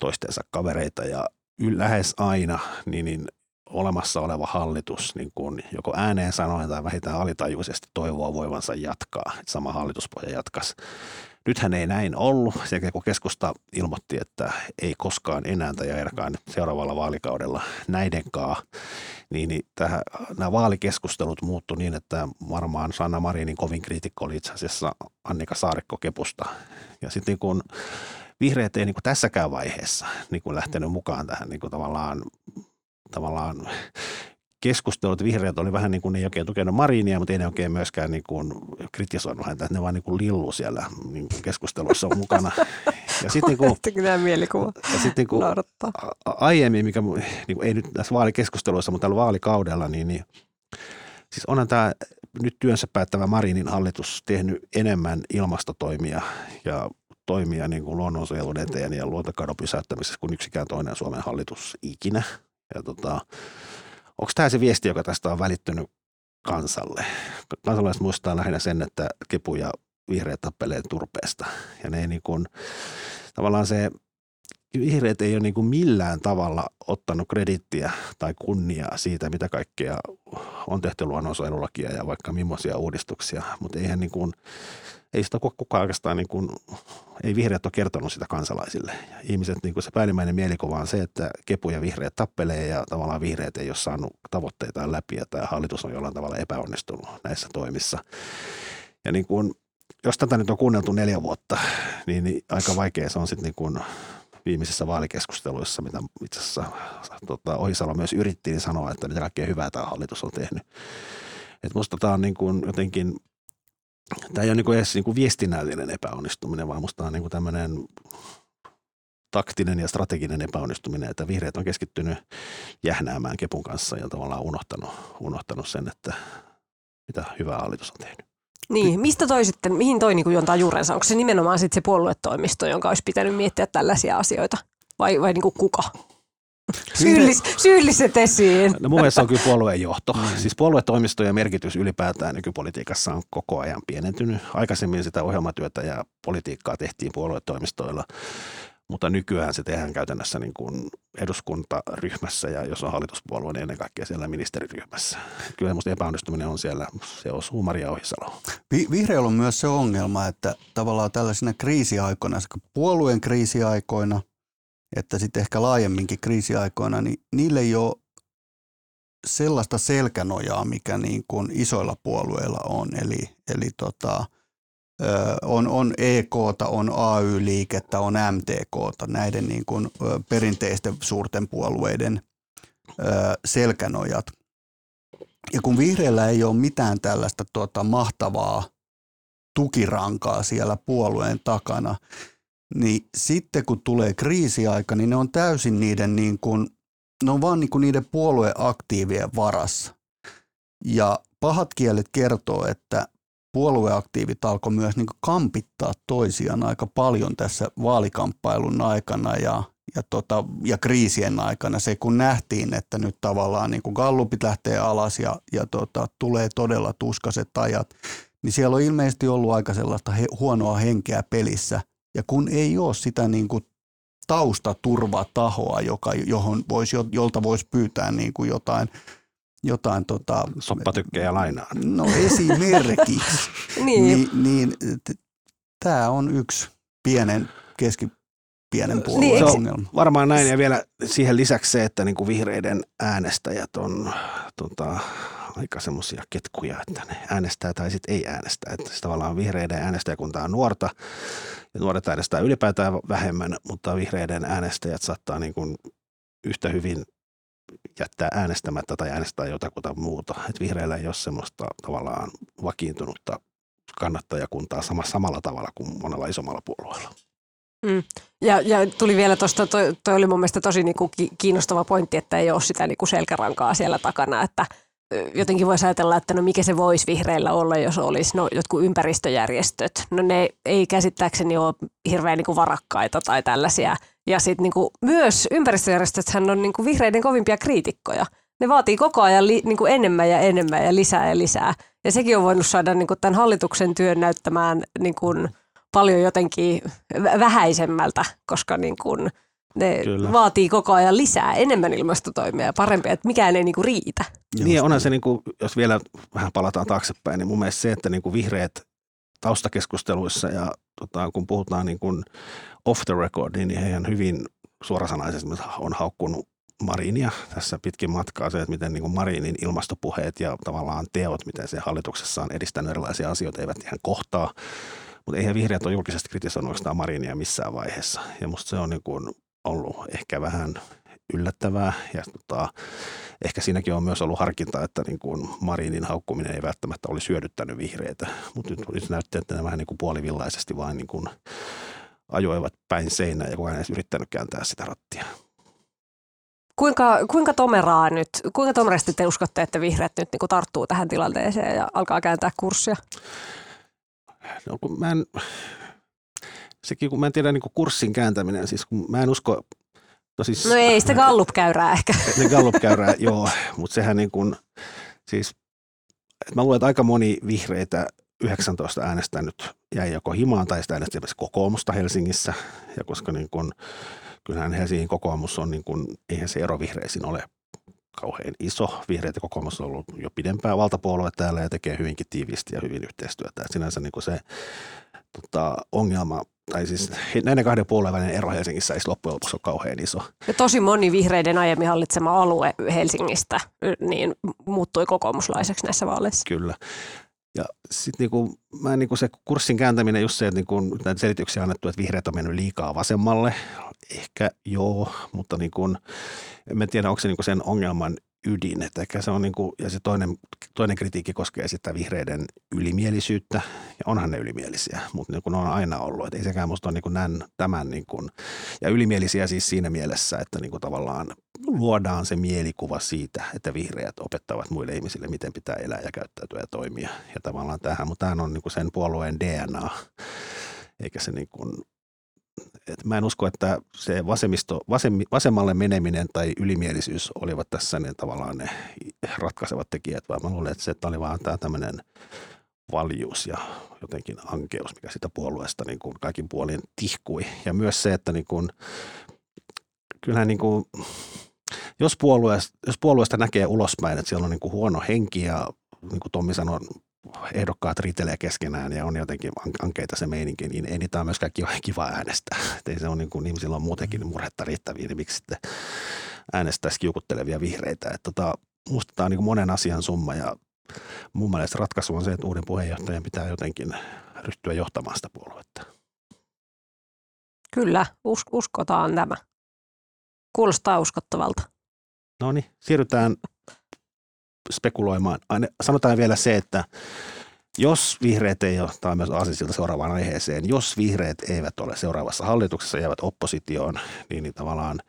toistensa kavereita ja lähes aina niin, niin olemassa oleva hallitus niin kuin joko ääneen sanoen tai vähintään alitajuisesti toivoo voivansa jatkaa, että sama hallituspohja jatkaisi. Nythän ei näin ollut. Sen kun keskusta ilmoitti, että ei koskaan enää tai ainakaan seuraavalla vaalikaudella näidenkaan, niin, niin tähän, nämä vaalikeskustelut muuttu niin, että varmaan Sanna Marinin kovin kriitikko oli itse asiassa Annika Saarikko Kepusta. Ja sitten niin kun vihreät ei niin kuin tässäkään vaiheessa niin kuin lähtenyt mukaan tähän niin kuin tavallaan, tavallaan keskustelut, vihreät oli vähän niin kuin, ne ei oikein tukenut Marinia, mutta ei ne oikein myöskään niin kuin kritisoinut häntä, että ne vaan niin kuin lillu siellä niin kuin keskustelussa on mukana. Ja sitten niin kuin, tämä mielikuva ja sitten niin kuin, aiemmin, mikä niin kuin, ei nyt tässä vaalikeskusteluissa, mutta tällä vaalikaudella, niin, niin siis onhan tämä nyt työnsä päättävä Marinin hallitus tehnyt enemmän ilmastotoimia ja toimia niin kuin luonnonsuojelun eteen ja luontokadon pysäyttämisessä kuin yksikään toinen Suomen hallitus ikinä. Ja tota, onko tämä se viesti, joka tästä on välittynyt kansalle? Kansalaiset muistaa lähinnä sen, että kepu ja vihreät tappelee turpeesta. Ja ne ei niin kuin, tavallaan se vihreät ei ole niin kuin millään tavalla ottanut kredittiä tai kunniaa siitä, mitä kaikkea on tehty luonnonsuojelulakia ja vaikka millaisia uudistuksia, mutta eihän niin kuin, ei sitä kukaan oikeastaan, niin kuin, ei vihreät ole kertonut sitä kansalaisille. Ja ihmiset, niin kuin se päällimmäinen mielikuva on se, että kepu ja vihreät tappelee ja tavallaan vihreät ei ole saanut tavoitteitaan läpi ja tämä hallitus on jollain tavalla epäonnistunut näissä toimissa. Ja niin kuin, jos tätä nyt on kuunneltu neljä vuotta, niin, niin aika vaikea se on sitten niin kuin viimeisissä vaalikeskusteluissa, mitä itse asiassa tota, Ohisalo myös yritti niin sanoa, että mitä kaikkea hyvää tämä hallitus on tehnyt. Et musta tämä on niin kuin jotenkin, tämä ei ole niin kuin edes niin kuin viestinnällinen epäonnistuminen, vaan musta on niin kuin tämmöinen taktinen ja strateginen epäonnistuminen, että vihreät on keskittynyt jähnäämään Kepun kanssa ja tavallaan unohtanut, unohtanut sen, että mitä hyvää hallitus on tehnyt. Niin, mistä toi sitten, mihin toi niin juontaa juurensa? Onko se nimenomaan sitten se puoluetoimisto, jonka olisi pitänyt miettiä tällaisia asioita? Vai, vai niin kuin kuka? Syyllis, syylliset esiin. No mun mielestä on kyllä puolueen johto. Mm. Siis puoluetoimistojen merkitys ylipäätään nykypolitiikassa on koko ajan pienentynyt. Aikaisemmin sitä ohjelmatyötä ja politiikkaa tehtiin puoluetoimistoilla mutta nykyään se tehdään käytännössä niin kuin eduskuntaryhmässä ja jos on hallituspuolue, niin ennen kaikkea siellä ministeriryhmässä. Kyllä semmoista epäonnistuminen on siellä, se osuu Maria Ohisalo. Vi- vihreillä on myös se ongelma, että tavallaan tällaisina kriisiaikoina, sekä puolueen kriisiaikoina, että sitten ehkä laajemminkin kriisiaikoina, niin niille ei ole sellaista selkänojaa, mikä niin kuin isoilla puolueilla on. Eli, eli tota, on, on EK, on AY-liikettä, on MTK, näiden niin kuin perinteisten suurten puolueiden selkänojat. Ja kun vihreillä ei ole mitään tällaista tuota, mahtavaa tukirankaa siellä puolueen takana, niin sitten kun tulee kriisiaika, niin ne on täysin niiden, niin kuin, ne on vaan niin kuin niiden puolueaktiivien varassa. Ja pahat kielet kertoo, että puolueaktiivit alkoi myös niin kampittaa toisiaan aika paljon tässä vaalikamppailun aikana ja, ja, tota, ja kriisien aikana. Se kun nähtiin, että nyt tavallaan niin gallupit lähtee alas ja, ja tota, tulee todella tuskaset ajat, niin siellä on ilmeisesti ollut aika sellaista he, huonoa henkeä pelissä. Ja kun ei ole sitä niin kuin taustaturvatahoa, joka, johon voisi, jolta voisi pyytää niin kuin jotain – jotain... Tota, Soppatykkejä lainaa. No esimerkiksi. niin. niin, niin tämä on yksi pienen, keski, pienen puolueen niin, ongelma. Varmaan näin ja vielä siihen lisäksi se, että niin kuin vihreiden äänestäjät on tota, aika semmoisia ketkuja, että ne äänestää tai sitten ei äänestä. Että siis tavallaan vihreiden äänestäjäkunta on nuorta ja nuoret äänestää ylipäätään vähemmän, mutta vihreiden äänestäjät saattaa niin kuin yhtä hyvin jättää äänestämättä tai äänestää jotakuta muuta. Et vihreillä ei ole semmoista tavallaan vakiintunutta kannattajakuntaa sama, samalla tavalla kuin monella isommalla puolueella. Mm. Ja, ja tuli vielä tuosta, toi, toi oli mun mielestä tosi niinku kiinnostava pointti, että ei ole sitä niinku selkärankaa siellä takana, että jotenkin voisi ajatella, että no mikä se voisi vihreillä olla, jos olisi no, jotkut ympäristöjärjestöt. No ne ei käsittääkseni ole hirveän niinku varakkaita tai tällaisia – ja sitten niinku, myös ympäristöjärjestöthän on niinku vihreiden kovimpia kriitikkoja. Ne vaatii koko ajan li, niinku enemmän ja enemmän ja lisää ja lisää. Ja sekin on voinut saada niinku tämän hallituksen työn näyttämään niinku paljon jotenkin vähäisemmältä, koska niinku, Ne Kyllä. vaatii koko ajan lisää, enemmän ilmastotoimia ja parempia, että mikään ei niinku riitä. Niin onhan se, niin kuin, jos vielä vähän palataan taaksepäin, niin mun mielestä se, että niin kuin vihreät taustakeskusteluissa ja tota, kun puhutaan niin kuin off the record, niin heidän hyvin suorasanaisesti on haukkunut Marinia tässä pitkin matkaa se, että miten niin kuin Marinin ilmastopuheet ja tavallaan teot, miten se hallituksessa on edistänyt erilaisia asioita, eivät ihan kohtaa. Mutta eihän vihreät ole julkisesti kritisoinut oikeastaan Marinia missään vaiheessa. Ja musta se on niin kuin ollut ehkä vähän yllättävää ja tota, ehkä siinäkin on myös ollut harkinta, että niin kuin Marinin haukkuminen ei välttämättä olisi hyödyttänyt vihreitä, mutta nyt, nyt näytti, että ne vähän niin kuin puolivillaisesti vain niin kuin ajoivat päin seinään ja kukaan ei yrittänyt kääntää sitä rattia. Kuinka, kuinka tomeraa nyt, kuinka tomerasti te uskotte, että vihreät nyt niin tarttuu tähän tilanteeseen ja alkaa kääntää kurssia? No kun mä en, sekin kun mä en tiedä niin kurssin kääntäminen, siis kun mä en usko, no siis... No ei sitä Gallup-käyrää ehkä. Ne Gallup-käyrää, joo, mutta sehän niin kuin, siis, että mä luulen, että aika moni vihreitä 19 äänestänyt jäi joko himaan tai sitä äänesti kokoomusta Helsingissä. Ja koska niin kuin, kyllähän Helsingin kokoomus on, niin kuin, eihän se ero vihreisiin ole kauhean iso. Vihreät ja kokoomus on ollut jo pidempään valtapuolue täällä ja tekee hyvinkin tiiviisti ja hyvin yhteistyötä. Et sinänsä niin kuin se tota, ongelma, tai siis näiden kahden puolueen välinen ero Helsingissä ei loppujen lopuksi ole kauhean iso. Ja tosi moni vihreiden aiemmin hallitsema alue Helsingistä niin muuttui kokoomuslaiseksi näissä vaaleissa. Kyllä. Ja sitten niinku, mä niinku se kurssin kääntäminen just se, että niinku, näitä selityksiä on annettu, että vihreät on mennyt liikaa vasemmalle. Ehkä joo, mutta niinku, en tiedä, onko se niinku sen ongelman ydin. Että ehkä se on niinku, ja se toinen, toinen kritiikki koskee sitä vihreiden ylimielisyyttä. Ja onhan ne ylimielisiä, mutta niinku ne on aina ollut. Että ei sekään musta ole niinku nän, tämän, niinku, ja ylimielisiä siis siinä mielessä, että niinku tavallaan luodaan se mielikuva siitä, että vihreät opettavat muille ihmisille, miten pitää elää ja käyttäytyä ja toimia. Ja tavallaan tähän, mutta tämähän on niin kuin sen puolueen DNA, eikä se niin kuin, että mä en usko, että se vasemmisto, vasem, vasemmalle meneminen tai ylimielisyys olivat tässä ne tavallaan ne ratkaisevat tekijät, vaan mä luulen, että se että oli vaan tämä tämmöinen valjuus ja jotenkin ankeus, mikä sitä puolueesta niin kuin kaikin puolin tihkui. Ja myös se, että niin kuin, kyllähän niin kuin, jos, puolueesta, jos puolueesta näkee ulospäin, että siellä on niin kuin huono henki ja niin kuin Tommi sanoi, ehdokkaat riitelee keskenään ja on jotenkin ankeita se meininki, niin ei niitä ole myöskään kiva, kiva äänestää. Et ei se on niin kuin, ihmisillä on muutenkin murhetta riittäviä, niin miksi sitten äänestäisi kiukuttelevia vihreitä. Et tota, musta tämä on niin kuin monen asian summa ja mun mielestä ratkaisu on se, että uuden puheenjohtajan pitää jotenkin ryhtyä johtamaan sitä puoluetta. Kyllä, us- uskotaan tämä. Kuulostaa uskottavalta. No niin, siirrytään spekuloimaan. Aine, sanotaan vielä se, että jos vihreät ei ole, tämä on myös aasinsilta seuraavaan aiheeseen, jos vihreät eivät ole seuraavassa hallituksessa, jäävät oppositioon, niin, niin tavallaan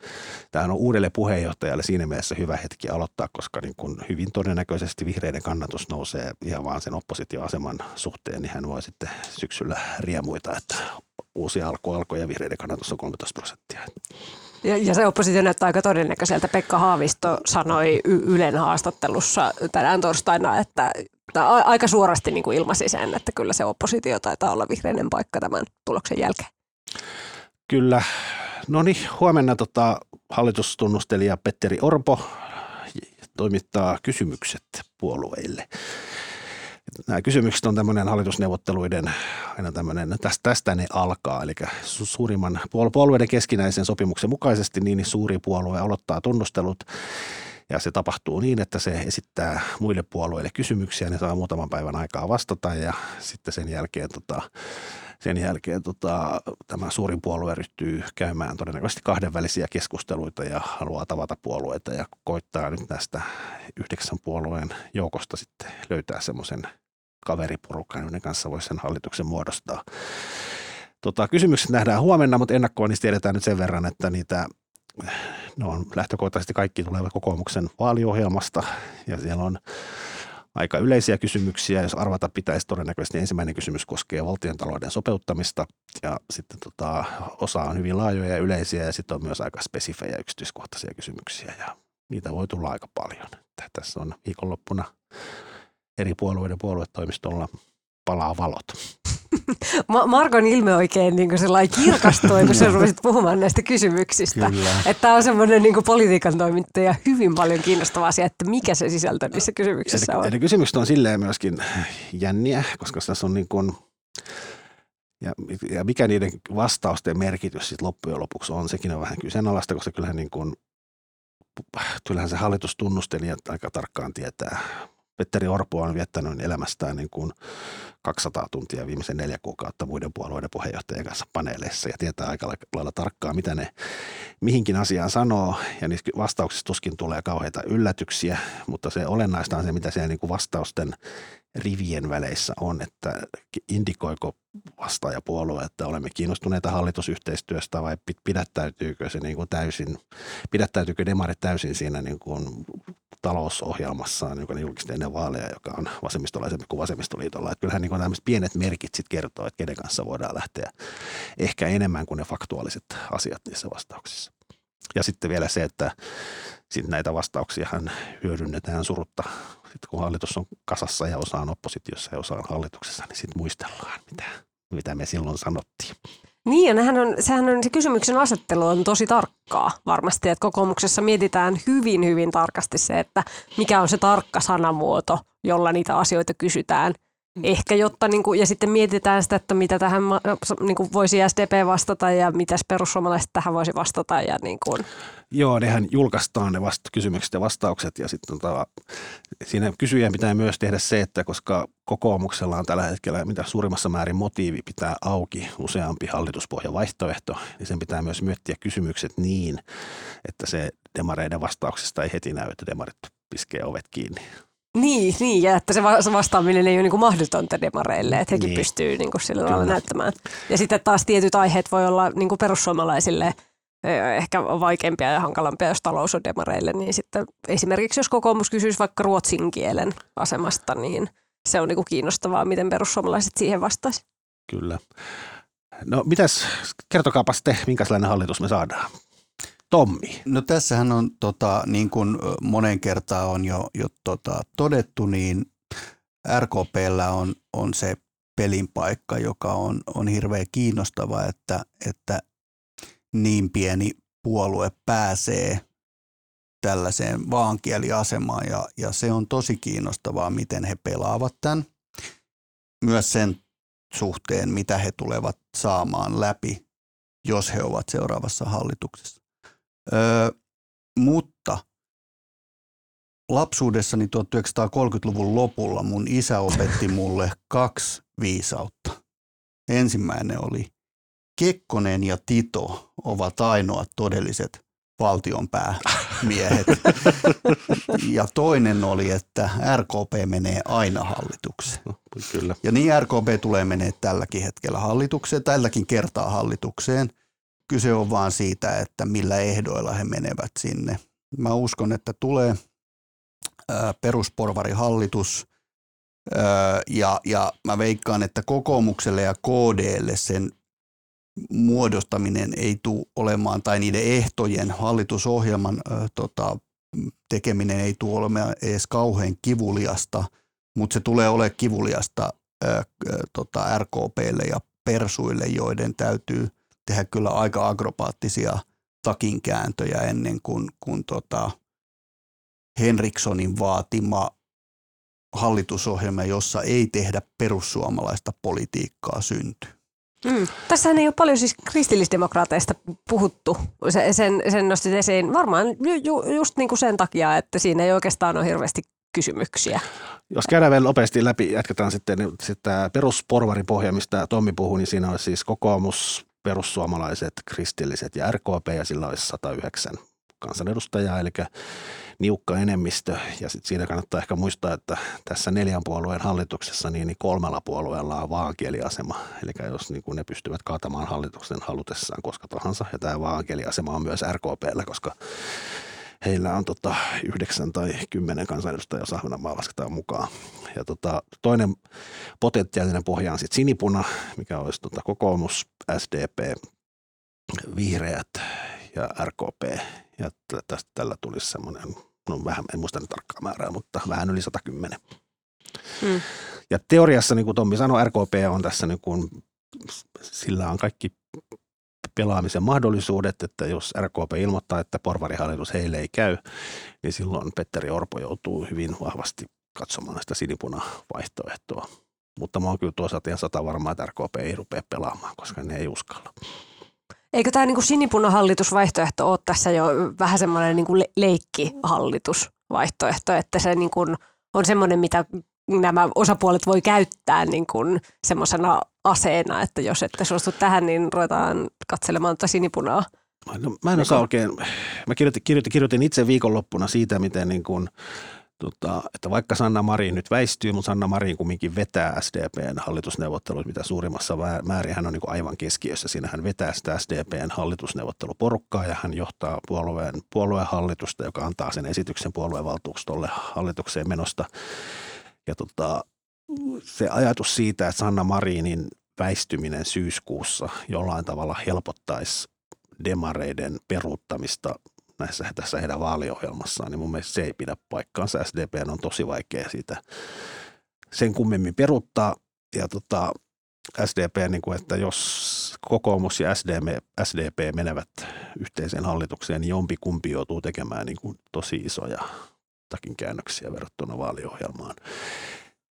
tämähän on uudelle puheenjohtajalle siinä mielessä hyvä hetki aloittaa, koska niin kun hyvin todennäköisesti vihreiden kannatus nousee ihan vaan sen oppositioaseman suhteen, niin hän voi sitten syksyllä riemuita, että uusi alku alkoi ja vihreiden kannatus on 13 prosenttia. Ja, ja se oppositio näyttää aika todennäköiseltä. Pekka Haavisto sanoi y- Ylen haastattelussa tänään torstaina, että tai aika suorasti niin kuin ilmaisi sen, että kyllä se oppositio taitaa olla vihreinen paikka tämän tuloksen jälkeen. Kyllä. No niin, huomenna tota, hallitustunnustelija Petteri Orpo toimittaa kysymykset puolueille. Nämä kysymykset on tämmöinen hallitusneuvotteluiden, aina tämmöinen, tästä, tästä ne alkaa, eli suurimman puolueiden keskinäisen sopimuksen mukaisesti niin suuri puolue aloittaa tunnustelut. Ja se tapahtuu niin, että se esittää muille puolueille kysymyksiä, ne saa muutaman päivän aikaa vastata ja sitten sen jälkeen, tota, sen jälkeen tota, tämä suurin puolue ryhtyy käymään todennäköisesti kahdenvälisiä keskusteluita ja haluaa tavata puolueita ja koittaa nyt tästä yhdeksän puolueen joukosta sitten löytää semmoisen kaveriporukan, joiden kanssa voisi sen hallituksen muodostaa. Tota, kysymykset nähdään huomenna, mutta ennakkoon niistä tiedetään nyt sen verran, että niitä ne on lähtökohtaisesti kaikki tulevat kokoomuksen vaaliohjelmasta ja siellä on aika yleisiä kysymyksiä. Jos arvata pitäisi todennäköisesti ensimmäinen kysymys koskee valtiontalouden sopeuttamista ja sitten tota, osa on hyvin laajoja ja yleisiä ja sitten on myös aika spesifejä yksityiskohtaisia kysymyksiä ja niitä voi tulla aika paljon. Tässä on viikonloppuna eri puolueiden puoluetoimistolla palaa valot. Ma- Markon ilme oikein niin sellainen kirkastui, kun sä rupesit puhumaan näistä kysymyksistä. Että tämä on semmoinen niin politiikan toimittaja hyvin paljon kiinnostava asia, että mikä se sisältö niissä kysymyksissä on. Eli kysymykset on silleen myöskin jänniä, koska tässä on niin kuin, ja, ja mikä niiden vastausten merkitys sitten loppujen lopuksi on, sekin on vähän kyseenalaista, koska kyllähän, niin kuin, kyllähän se hallitustunnustelija aika tarkkaan tietää. Petteri Orpo on viettänyt elämästään niin kuin 200 tuntia viimeisen neljä kuukautta muiden puolueiden puheenjohtajien kanssa paneeleissa ja tietää aika lailla tarkkaan, mitä ne mihinkin asiaan sanoo. Ja niissä vastauksissa tuskin tulee kauheita yllätyksiä, mutta se olennaista on se, mitä siellä niin kuin vastausten rivien väleissä on, että indikoiko vastaajapuolue, että olemme kiinnostuneita hallitusyhteistyöstä vai pidättäytyykö se niin kuin täysin, pidättäytyykö demarit täysin siinä niin kuin talousohjelmassaan, joka on julkisesti ennen vaaleja, joka on vasemmistolaisempi kuin vasemmistoliitolla. Että kyllähän niin tämmöiset pienet merkit sit kertoo, että kenen kanssa voidaan lähteä ehkä enemmän kuin ne faktuaaliset asiat niissä vastauksissa. Ja sitten vielä se, että sitten näitä vastauksia hyödynnetään surutta, sitten kun hallitus on kasassa ja osa on oppositiossa ja osa on hallituksessa, niin sitten muistellaan, mitä, mitä me silloin sanottiin. Niin, ja nehän on, sehän on, se kysymyksen asettelu on tosi tarkkaa varmasti, että kokoomuksessa mietitään hyvin, hyvin tarkasti se, että mikä on se tarkka sanamuoto, jolla niitä asioita kysytään – ehkä jotta, niin kuin, ja sitten mietitään sitä, että mitä tähän niin kuin voisi SDP vastata ja mitäs perussuomalaiset tähän voisi vastata. Ja niin kuin. Joo, nehän julkaistaan ne vasta- kysymykset ja vastaukset ja sitten tota, siinä kysyjän pitää myös tehdä se, että koska kokoomuksella on tällä hetkellä mitä suurimmassa määrin motiivi pitää auki useampi hallituspohja vaihtoehto, niin sen pitää myös miettiä kysymykset niin, että se demareiden vastauksesta ei heti näy, että demarit piskee ovet kiinni. Niin, niin, ja että se vastaaminen ei ole niin mahdotonta demareille, että hekin niin. pystyy niin kuin sillä lailla näyttämään. Ja sitten taas tietyt aiheet voi olla niin kuin perussuomalaisille ehkä vaikeampia ja hankalampia, jos talous on demareille, niin sitten esimerkiksi jos kokoomus kysyisi vaikka ruotsin kielen asemasta, niin se on niin kuin kiinnostavaa, miten perussuomalaiset siihen vastaisi. Kyllä. No mitäs, kertokaapa te, minkälainen hallitus me saadaan? Tommi? No tässähän on, tota, niin kuin monen kertaa on jo, jo tota, todettu, niin RKPllä on, on se pelin paikka, joka on, on hirveän kiinnostava, että, että niin pieni puolue pääsee tällaiseen vaankieliasemaan ja, ja se on tosi kiinnostavaa, miten he pelaavat tämän. Myös sen suhteen, mitä he tulevat saamaan läpi, jos he ovat seuraavassa hallituksessa. Öö, mutta lapsuudessani 1930-luvun lopulla mun isä opetti mulle kaksi viisautta. Ensimmäinen oli, Kekkonen ja Tito ovat ainoat todelliset valtionpäämiehet. ja toinen oli, että RKP menee aina hallitukseen. Kyllä. Ja niin RKP tulee menee tälläkin hetkellä hallitukseen, tälläkin kertaa hallitukseen – Kyse on vaan siitä, että millä ehdoilla he menevät sinne. Mä uskon, että tulee perusporvarihallitus ja, ja mä veikkaan, että kokoomukselle ja KDlle sen muodostaminen ei tule olemaan, tai niiden ehtojen hallitusohjelman tota, tekeminen ei tule olemaan edes kauhean kivuliasta, mutta se tulee olemaan kivuliasta ää, tota, RKPlle ja Persuille, joiden täytyy tehdä kyllä aika agropaattisia takinkääntöjä ennen kuin, kuin tota Henrikssonin vaatima hallitusohjelma, jossa ei tehdä perussuomalaista politiikkaa synty. Mm. Tässähän ei ole paljon siis kristillisdemokraateista puhuttu. Se, sen, sen nostit esiin varmaan ju, just niin kuin sen takia, että siinä ei oikeastaan ole hirveästi kysymyksiä. Jos käydään vielä nopeasti läpi, jatketaan sitten, niin sitten perusporvaripohja, mistä Tommi puhui, niin siinä on siis kokoomus, perussuomalaiset, kristilliset ja RKP ja sillä olisi 109 kansanedustajaa, eli niukka enemmistö. Ja sitten siinä kannattaa ehkä muistaa, että tässä neljän puolueen hallituksessa niin, niin kolmella puolueella on vaankieliasema. Eli jos niin ne pystyvät kaatamaan hallituksen halutessaan koska tahansa. Ja tämä vaankieliasema on myös RKPllä, koska heillä on tota yhdeksän tai kymmenen kansanedustajaa, jos Ahvenanmaa lasketaan mukaan. Ja tota, toinen potentiaalinen pohja on sitten sinipuna, mikä olisi tota kokoomus, SDP, vihreät ja RKP. Ja tästä tällä tulisi semmoinen, no vähän, en muista nyt tarkkaa määrää, mutta vähän yli 110. Hmm. Ja teoriassa, niin kuin Tommi sanoi, RKP on tässä, niin kuin, sillä on kaikki pelaamisen mahdollisuudet, että jos RKP ilmoittaa, että porvarihallitus heille ei käy, niin silloin Petteri Orpo joutuu hyvin vahvasti katsomaan sitä sinipuna-vaihtoehtoa. Mutta mä oon kyllä toisaalta ihan sata varmaa, että RKP ei rupea pelaamaan, koska ne ei uskalla. Eikö tämä niinku sinipunahallitusvaihtoehto ole tässä jo vähän semmoinen niinku le- leikkihallitusvaihtoehto, että se niinku on semmoinen, mitä nämä osapuolet voi käyttää niinku semmoisena aseena, että jos ette suostu tähän, niin ruvetaan katselemaan tätä sinipunaa. No, mä en osaa oikein, mä kirjoitin, kirjoitin, kirjoitin itse viikonloppuna siitä, miten niin kuin, tota, että vaikka Sanna Marin nyt väistyy, mutta Sanna Marin kumminkin vetää SDPn hallitusneuvottelut, mitä suurimmassa määrin hän on niin kuin aivan keskiössä. Siinä hän vetää sitä SDPn hallitusneuvotteluporukkaa ja hän johtaa puolueen, puoluehallitusta, joka antaa sen esityksen puoluevaltuustolle hallitukseen menosta. Ja tota, se ajatus siitä, että Sanna Marinin väistyminen syyskuussa jollain tavalla helpottaisi demareiden peruuttamista näissä, tässä heidän vaaliohjelmassaan, niin mun mielestä se ei pidä paikkaansa. SDP on tosi vaikea siitä sen kummemmin peruttaa. Ja tota, SDP, niin kuin, että jos kokoomus ja SDP, SDP menevät yhteiseen hallitukseen, niin jompi kumpi joutuu tekemään niin kuin tosi isoja takin käännöksiä verrattuna vaaliohjelmaan.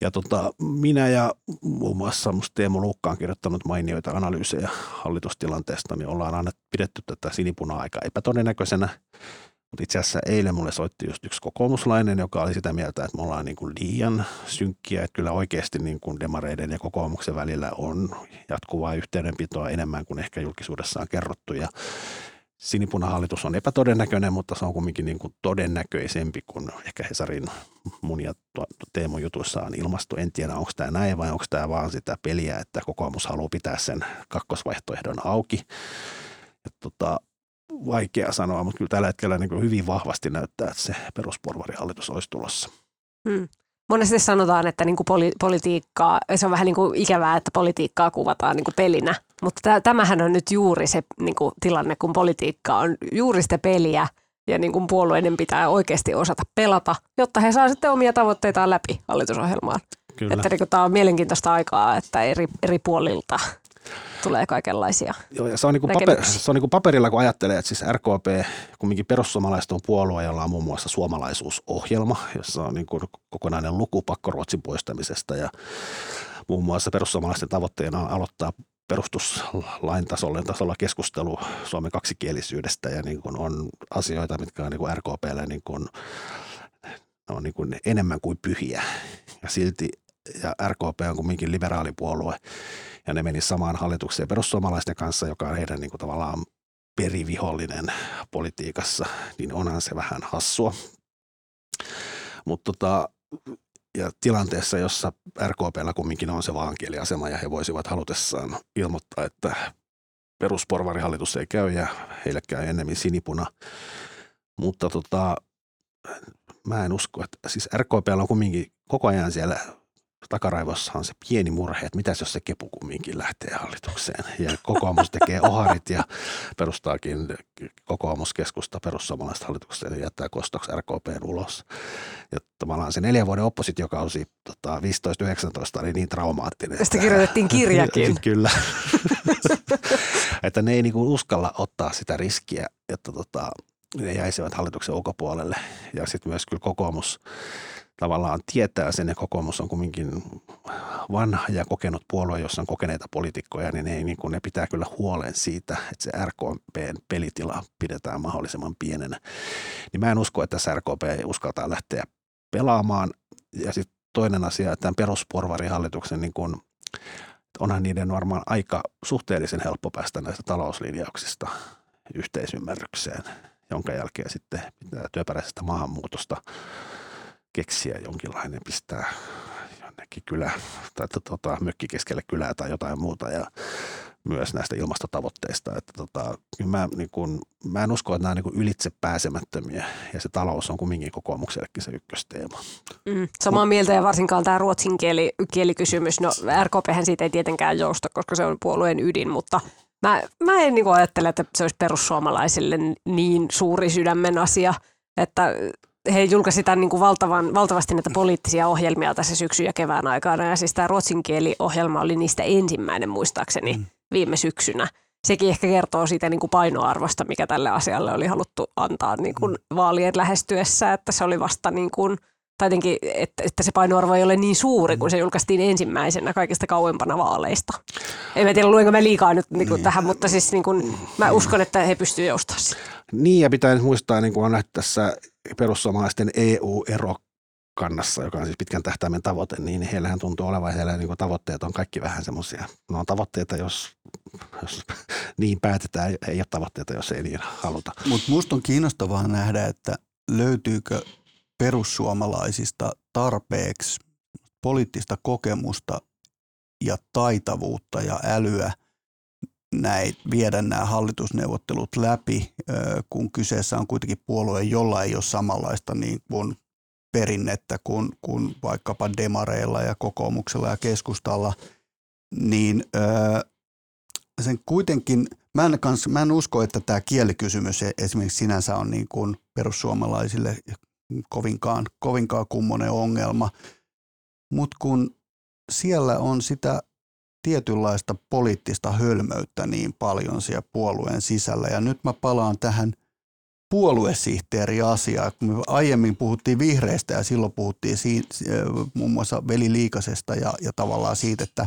Ja tota, minä ja muun muassa Teemu Lukka on kirjoittanut mainioita analyysejä hallitustilanteesta, niin ollaan aina pidetty tätä sinipunaa aika epätodennäköisenä. Mutta itse asiassa eilen mulle soitti just yksi kokoomuslainen, joka oli sitä mieltä, että me ollaan niin kuin liian synkkiä, että kyllä oikeasti niin kuin demareiden ja kokoomuksen välillä on jatkuvaa yhteydenpitoa enemmän kuin ehkä julkisuudessa on kerrottu. Ja sinipunahallitus on epätodennäköinen, mutta se on kuitenkin niin kuin todennäköisempi kuin ehkä Hesarin mun ja Teemo jutuissaan ilmasto. En tiedä, onko tämä näin vai onko tämä vaan sitä peliä, että kokoomus haluaa pitää sen kakkosvaihtoehdon auki. Et tota, vaikea sanoa, mutta kyllä tällä hetkellä niin kuin hyvin vahvasti näyttää, että se perusporvarihallitus olisi tulossa. Hmm. Monesti sanotaan, että niin kuin poli- politiikkaa, se on vähän niin kuin ikävää, että politiikkaa kuvataan niin kuin pelinä, mutta tämähän on nyt juuri se niin kuin tilanne, kun politiikka on juuri sitä peliä ja niin kuin puolueiden pitää oikeasti osata pelata, jotta he saavat sitten omia tavoitteitaan läpi hallitusohjelmaan. Kyllä. Että niin kuin, tämä on mielenkiintoista aikaa, että eri, eri puolilta tulee kaikenlaisia Joo, ja se on, niin kuin paper, se on niin kuin paperilla, kun ajattelee, että siis RKP, kumminkin perussuomalaiset on puolue, jolla on muun muassa suomalaisuusohjelma, jossa on niin kuin kokonainen luku pakkoruotsin poistamisesta ja muun muassa perussuomalaisten tavoitteena on aloittaa perustuslain tasolla, tasolla keskustelu Suomen kaksikielisyydestä ja niin kuin on asioita, mitkä on niin kuin niin kuin, on niin kuin enemmän kuin pyhiä. Ja silti ja RKP on kumminkin liberaalipuolue ja ne meni samaan hallitukseen perussuomalaisten kanssa, joka on heidän niin kuin tavallaan perivihollinen politiikassa, niin onhan se vähän hassua. Mutta tota, ja tilanteessa, jossa RKPllä kumminkin on se vaankieliasema ja he voisivat halutessaan ilmoittaa, että perusporvarihallitus ei käy ja heille käy ennemmin sinipuna. Mutta tota, mä en usko, että siis RKPllä on kumminkin koko ajan siellä takaraivossa on se pieni murhe, että mitäs jos se kepu kumminkin lähtee hallitukseen. Ja kokoomus tekee oharit ja perustaakin kokoomuskeskusta perussuomalaiset hallitukseen ja jättää kostoksi RKPn ulos. Ja tavallaan se neljän vuoden oppositiokausi tota, 15-19 oli niin traumaattinen. Tästä kirjoitettiin kirjakin. Kyllä. että ne ei niinku uskalla ottaa sitä riskiä, että tota, ne jäisivät hallituksen ulkopuolelle. Ja sitten myös kyllä kokoomus tavallaan tietää sen, ja kokoomus on kumminkin vanha ja kokenut puolue, jossa on kokeneita poliitikkoja, niin, ei, niin kuin ne pitää kyllä huolen siitä, että se RKPn pelitila pidetään mahdollisimman pienenä. Niin mä en usko, että tässä RKP uskaltaa lähteä pelaamaan. Ja sitten toinen asia, että tämän perusporvarihallituksen niin kuin, onhan niiden varmaan aika suhteellisen helppo päästä näistä talouslinjauksista yhteisymmärrykseen, jonka jälkeen sitten työperäisestä maahanmuutosta keksiä jonkinlainen, pistää jonnekin kylä tai tota, mökki keskelle kylää tai jotain muuta ja myös näistä ilmastotavoitteista. Että tota, mä, niin kun, mä en usko, että nämä on niin ylitse pääsemättömiä ja se talous on kumminkin kokoomuksellekin se ykkösteema. Mm, samaa mieltä ja varsinkaan tämä ruotsin kieli, kielikysymys. No RKPhän siitä ei tietenkään jousta, koska se on puolueen ydin, mutta mä, mä en niin ajattele, että se olisi perussuomalaisille niin suuri sydämen asia, että he julkaisivat tämän niin kuin valtavan, valtavasti näitä poliittisia ohjelmia tässä syksyn ja kevään aikana. Ja siis tämä ruotsinkieliohjelma oli niistä ensimmäinen muistaakseni mm. viime syksynä. Sekin ehkä kertoo siitä niin kuin painoarvosta, mikä tälle asialle oli haluttu antaa niin kuin mm. vaalien lähestyessä, että se oli vasta niin kuin – tai jotenkin, että, että se painoarvo ei ole niin suuri, kun se julkaistiin ensimmäisenä kaikista kauempana vaaleista. En mä tiedä, luenko mä liikaa nyt niin kuin niin. tähän, mutta siis niin kuin, mä uskon, että he pystyvät joustamaan Niin, ja pitää nyt muistaa, niin kuin on nähty tässä perussuomalaisten EU-ero kannassa, joka on siis pitkän tähtäimen tavoite, niin heillähän tuntuu olevan, heillä niin tavoitteet on kaikki vähän semmoisia. Ne on tavoitteita, jos, jos niin päätetään, ei ole tavoitteita, jos ei niin haluta. Mutta musta on kiinnostavaa nähdä, että löytyykö perussuomalaisista tarpeeksi poliittista kokemusta ja taitavuutta ja älyä näin, viedä nämä hallitusneuvottelut läpi, kun kyseessä on kuitenkin puolue, jolla ei ole samanlaista niin kuin perinnettä kuin, kuin vaikkapa demareilla ja kokoomuksella ja keskustalla, niin sen kuitenkin, mä en, kans, mä en usko, että tämä kielikysymys e-, esimerkiksi sinänsä on niin kuin perussuomalaisille kovinkaan, kovinkaan kummonen ongelma. Mutta kun siellä on sitä tietynlaista poliittista hölmöyttä niin paljon siellä puolueen sisällä. Ja nyt mä palaan tähän puoluesihteeri-asiaan. Kun me aiemmin puhuttiin vihreistä ja silloin puhuttiin siitä, muun muassa Veli Liikasesta ja, ja tavallaan siitä, että,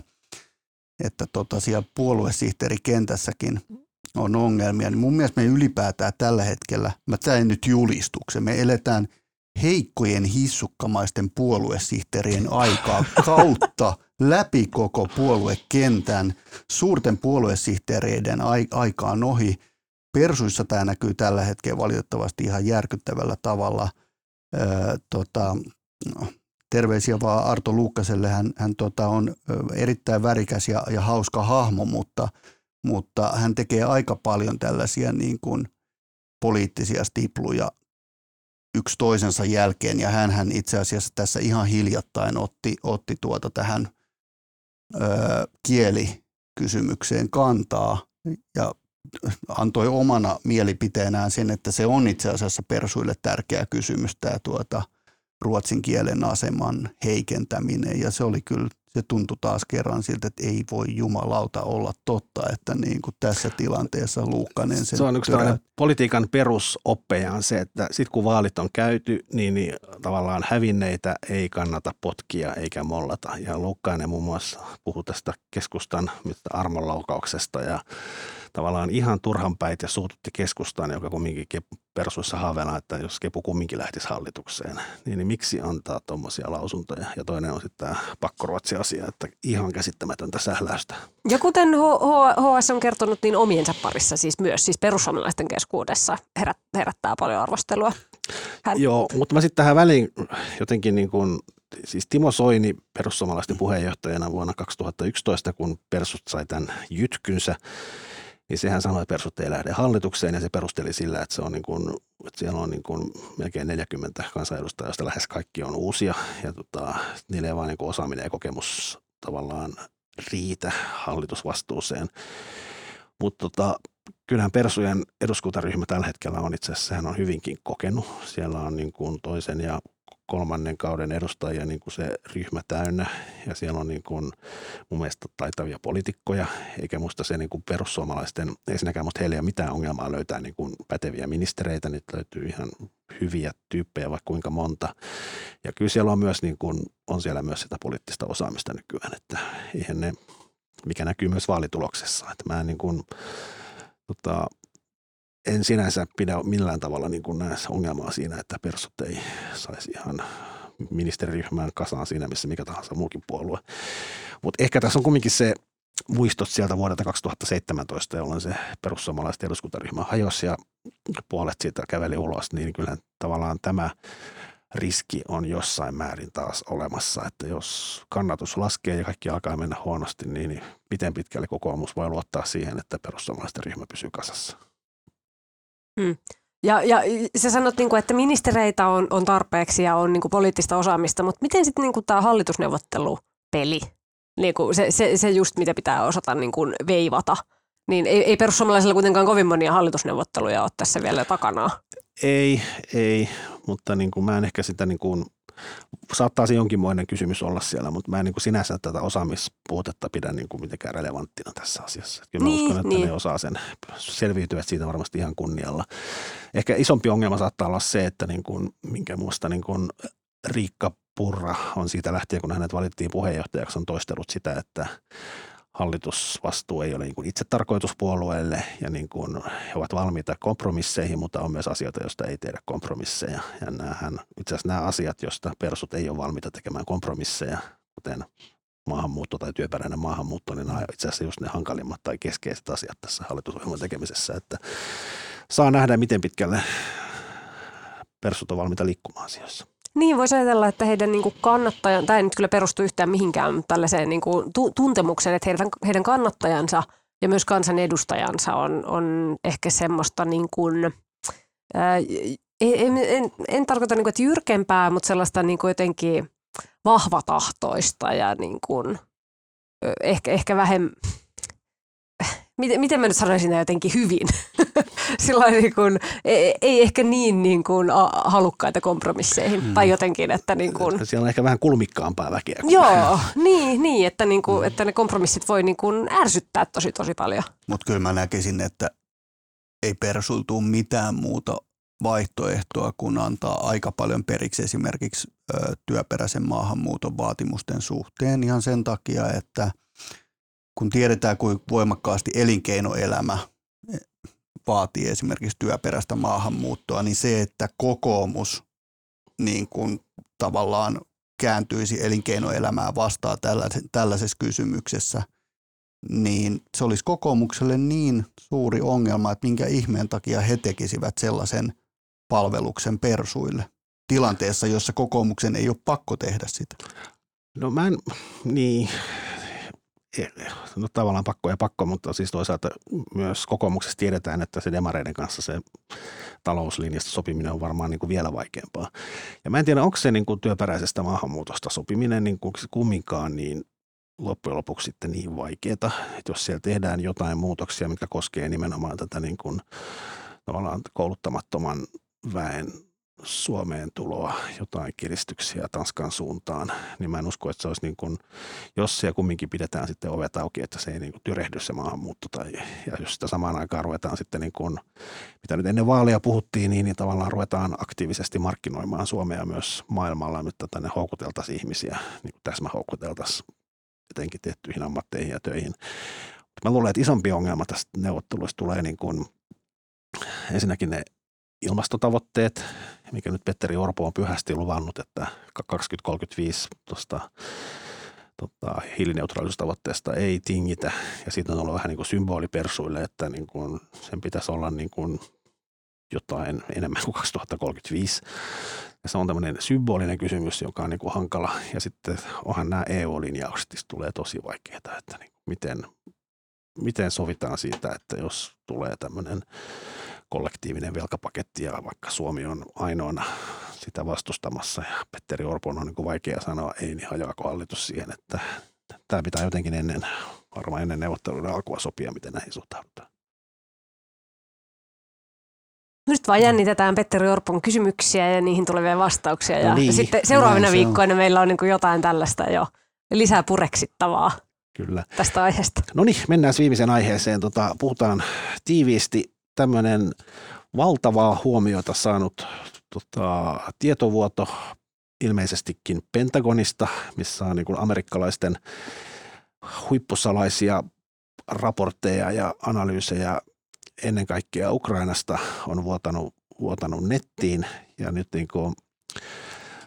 että tota siellä puoluesihteerikentässäkin on ongelmia. Niin mun mielestä me ylipäätään tällä hetkellä, mä teen nyt julistuksen, me eletään – heikkojen hissukkamaisten puoluesihteerien aikaa kautta läpi koko puoluekentän suurten puoluesihteereiden aikaan ohi. Persuissa tämä näkyy tällä hetkellä valitettavasti ihan järkyttävällä tavalla. Öö, tota, terveisiä vaan Arto Luukkaselle. Hän, hän tota, on erittäin värikäs ja, ja hauska hahmo, mutta, mutta hän tekee aika paljon tällaisia niin kuin poliittisia stipluja yksi toisensa jälkeen. Ja hän itse asiassa tässä ihan hiljattain otti, otti tuota tähän ö, kielikysymykseen kantaa ja antoi omana mielipiteenään sen, että se on itse asiassa persuille tärkeä kysymys tämä tuota, ruotsin kielen aseman heikentäminen. Ja se oli kyllä se tuntui taas kerran siltä, että ei voi jumalauta olla totta, että niin kuin tässä tilanteessa Luukkanen sen Se on yksi perä... politiikan perusoppeja on se, että sitten kun vaalit on käyty, niin, niin tavallaan hävinneitä ei kannata potkia eikä mollata. Ja Luukkainen muun muassa puhuu tästä keskustan armonlaukauksesta ja tavallaan ihan turhan ja suututti keskustaan, joka kumminkin persuissa haaveena, että jos Kepu kumminkin lähtisi hallitukseen, niin, niin miksi antaa tuommoisia lausuntoja? Ja toinen on sitten tämä pakkoruotsi-asia, että ihan käsittämätöntä sähläystä. Ja kuten HS on kertonut, niin omiensa parissa siis myös, siis perussuomalaisten keskuudessa herät, herättää paljon arvostelua. Hän... Joo, mutta mä sitten tähän väliin jotenkin niin kuin siis Timo Soini perussuomalaisten puheenjohtajana vuonna 2011, kun Persut sai tämän jytkynsä, niin sehän sanoi, että persut ei lähde hallitukseen ja se perusteli sillä, että, se on niin kuin, että siellä on niin kuin melkein 40 kansanedustajaa, joista lähes kaikki on uusia ja tota, niillä ei vaan niin kuin osaaminen ja kokemus tavallaan riitä hallitusvastuuseen. Mutta tota, kyllähän Persujen eduskuntaryhmä tällä hetkellä on itse asiassa, sehän on hyvinkin kokenut. Siellä on niin kuin toisen ja kolmannen kauden edustajia niin kuin se ryhmä täynnä. Ja siellä on niin kuin mun mielestä taitavia poliitikkoja, eikä musta se niin kuin perussuomalaisten, ensinnäkään musta heillä ei ole mitään ongelmaa löytää niin kuin päteviä ministereitä, niitä löytyy ihan hyviä tyyppejä vaikka kuinka monta. Ja kyllä siellä on myös niin kuin, on siellä myös sitä poliittista osaamista nykyään, että eihän ne, mikä näkyy myös vaalituloksessa, että mä en niin kuin, tota, en sinänsä pidä millään tavalla niin kuin näissä ongelmaa siinä, että persut ei saisi ihan ministeriryhmään kasaan siinä, missä mikä tahansa muukin puolue. Mutta ehkä tässä on kumminkin se muistot sieltä vuodelta 2017, jolloin se perussuomalaisten eduskuntaryhmä hajosi ja puolet siitä käveli ulos, niin kyllä tavallaan tämä riski on jossain määrin taas olemassa, että jos kannatus laskee ja kaikki alkaa mennä huonosti, niin miten pitkälle kokoomus voi luottaa siihen, että perussuomalaisten ryhmä pysyy kasassa. Hmm. Ja, ja sä sanot, niin kuin, että ministereitä on, on tarpeeksi ja on niin kuin, poliittista osaamista, mutta miten sitten niin tämä hallitusneuvottelupeli, niin kuin, se, se, se just mitä pitää osata niin kuin, veivata, niin ei, ei perussuomalaisilla kuitenkaan kovin monia hallitusneuvotteluja ole tässä vielä takana. Ei, ei, mutta niin kuin mä en ehkä sitä niin kuin, saattaa se jonkinmoinen kysymys olla siellä, mutta mä en niin kuin sinänsä tätä osaamispuutetta pidä niin kuin mitenkään relevanttina tässä asiassa. Kyllä mä Niin, uskon, että niin. ne osaa sen, selviytyvät siitä varmasti ihan kunnialla. Ehkä isompi ongelma saattaa olla se, että niin kuin, minkä muusta niin kuin Riikka Purra on siitä lähtien, kun hänet valittiin puheenjohtajaksi, on toistellut sitä, että hallitusvastuu ei ole niin kuin itse tarkoituspuolueelle ja niin kuin he ovat valmiita kompromisseihin, mutta on myös asioita, joista ei tehdä kompromisseja. Ja näähän, itse asiassa nämä asiat, joista persut ei ole valmiita tekemään kompromisseja, kuten maahanmuutto tai työperäinen maahanmuutto, niin nämä on itse asiassa just ne hankalimmat tai keskeiset asiat tässä hallitusohjelman tekemisessä, että saa nähdä, miten pitkälle persut on valmiita liikkumaan asioissa. Niin, voisi ajatella, että heidän niin kuin kannattajan, tämä ei nyt kyllä perustu yhtään mihinkään tällaiseen niin kuin tu- tuntemukseen, että heidän, heidän kannattajansa ja myös kansanedustajansa on, on ehkä semmoista niin kuin, ää, en, en, en tarkoita niin kuin, että jyrkempää, mutta sellaista niin kuin jotenkin vahvatahtoista ja niin kuin, ehkä, ehkä vähemmän, miten, miten mä nyt sanoisin nämä jotenkin hyvin? Sillä niin kuin, ei, ei ehkä niin, niin kuin a- halukkaita kompromisseihin mm. tai jotenkin, että niin kuin, Siellä on ehkä vähän kulmikkaampaa väkeä. kuin- joo, niin, niin että, niin kuin, että ne kompromissit voi niin kuin ärsyttää tosi tosi paljon. Mutta kyllä mä näkisin, että ei persultuu mitään muuta vaihtoehtoa, kun antaa aika paljon periksi esimerkiksi ö, työperäisen maahanmuuton vaatimusten suhteen ihan sen takia, että kun tiedetään, kuinka voimakkaasti elinkeinoelämä vaatii esimerkiksi työperäistä maahanmuuttoa, niin se, että kokoomus niin kuin tavallaan kääntyisi elinkeinoelämää vastaan tällaisessa kysymyksessä, niin se olisi kokoomukselle niin suuri ongelma, että minkä ihmeen takia he tekisivät sellaisen palveluksen persuille tilanteessa, jossa kokoomuksen ei ole pakko tehdä sitä. No mä en, niin, no tavallaan pakko ja pakko, mutta siis toisaalta myös kokoomuksessa tiedetään, että se demareiden kanssa se talouslinjasta sopiminen on varmaan niin kuin vielä vaikeampaa. Ja mä en tiedä, onko se niin kuin työperäisestä maahanmuutosta sopiminen niin kuin kumminkaan niin loppujen lopuksi sitten niin vaikeaa, että jos siellä tehdään jotain muutoksia, mitkä koskee nimenomaan tätä niin kuin, tavallaan kouluttamattoman väen Suomeen tuloa, jotain kiristyksiä Tanskan suuntaan, niin mä en usko, että se olisi niin kuin, jos siellä kumminkin pidetään sitten ovet auki, että se ei niin kuin tyrehdy se maahanmuutto, tai, ja jos sitä samaan aikaan ruvetaan sitten niin kuin, mitä nyt ennen vaalia puhuttiin, niin, niin tavallaan ruvetaan aktiivisesti markkinoimaan Suomea myös maailmalla, että tänne houkuteltaisiin ihmisiä, niin kuin täsmähoukuteltaisiin etenkin tiettyihin ammatteihin ja töihin. Mä luulen, että isompi ongelma tästä neuvotteluista tulee niin kuin, ensinnäkin ne ilmastotavoitteet, mikä nyt Petteri Orpo on pyhästi luvannut, että 2035 tuosta tota, hiilineutraalisuustavoitteesta ei tingitä. Ja siitä on ollut vähän niin kuin symboli persuille, että niin kuin sen pitäisi olla niin kuin jotain enemmän kuin 2035. Ja se on tämmöinen symbolinen kysymys, joka on niin kuin hankala. Ja sitten onhan nämä EU-linjaukset, tulee tosi vaikeaa, että niin miten, miten sovitaan siitä, että jos tulee tämmöinen kollektiivinen velkapaketti ja vaikka Suomi on ainoana sitä vastustamassa ja Petteri Orpon on niin kuin vaikea sanoa ei, niin hajoako hallitus siihen, että tämä pitää jotenkin ennen, varmaan ennen neuvotteluiden alkua sopia, miten näihin suhtaudutaan. Nyt vaan jännitetään Petteri Orpon kysymyksiä ja niihin tulevia vastauksia. Ja No niin, sitten seuraavina se on. viikkoina meillä on niin kuin jotain tällaista jo lisää pureksittavaa Kyllä. tästä aiheesta. No niin, mennään viimeiseen aiheeseen. Tota, puhutaan tiiviisti tämmöinen valtavaa huomiota saanut tota, tietovuoto ilmeisestikin Pentagonista, missä on niin kuin amerikkalaisten huippusalaisia raportteja ja analyysejä ennen kaikkea Ukrainasta on vuotanut, vuotanut nettiin. Ja nyt niin kuin,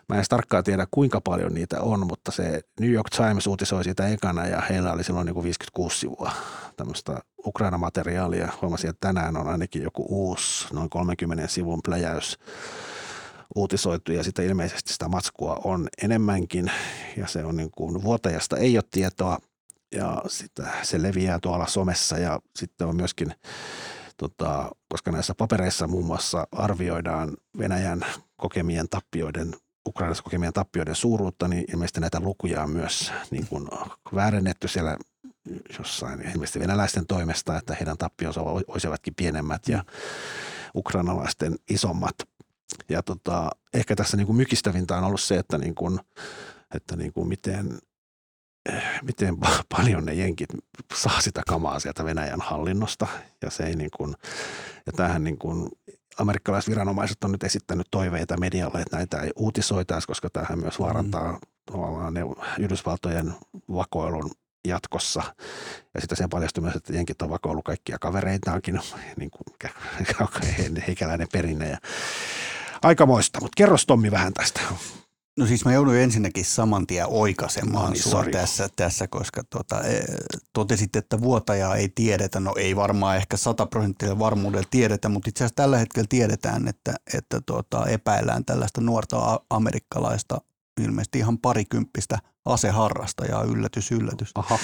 mä en tarkkaan tiedä kuinka paljon niitä on, mutta se New York Times uutisoi siitä ekana ja heillä oli silloin niin kuin 56 sivua tämmöistä Ukraina-materiaalia. Huomasin, että tänään on ainakin joku uusi noin 30 sivun pläjäys uutisoitu ja sitä ilmeisesti sitä matskua on enemmänkin ja se on niin kuin vuotajasta ei ole tietoa ja sitä, se leviää tuolla somessa ja sitten on myöskin, tota, koska näissä papereissa muun muassa arvioidaan Venäjän kokemien tappioiden Ukrainassa kokemien tappioiden suuruutta, niin ilmeisesti näitä lukuja on myös niin kuin väärennetty siellä jossain ilmeisesti venäläisten toimesta, että heidän tappionsa olisivatkin pienemmät ja ukrainalaisten isommat. Ja tota, ehkä tässä niin kuin mykistävintä on ollut se, että, niin kuin, että niin kuin miten, miten paljon ne jenkit saa sitä kamaa sieltä Venäjän hallinnosta. Ja, se ei niin kuin, ja tämähän niin kuin amerikkalaiset viranomaiset on nyt esittänyt toiveita medialle, että näitä ei uutisoitaisi, koska tämähän myös vaarantaa mm. tavallaan ne Yhdysvaltojen vakoilun jatkossa. Ja sitten sen paljastumisessa, että jenkit on vakoillut kaikkia kavereitaankin, niin kuin heikäläinen perinne. Ja aikamoista, mutta kerros Tommi vähän tästä. No siis mä joudun ensinnäkin saman tien oikaisemaan no niin, sua tässä, tässä, koska tota, e, totesit, että vuotajaa ei tiedetä. No ei varmaan ehkä sataprosenttisella varmuudella tiedetä, mutta itse asiassa tällä hetkellä tiedetään, että, että tota, epäillään tällaista nuorta amerikkalaista, ilmeisesti ihan parikymppistä aseharrastajaa, yllätys, yllätys. Aha.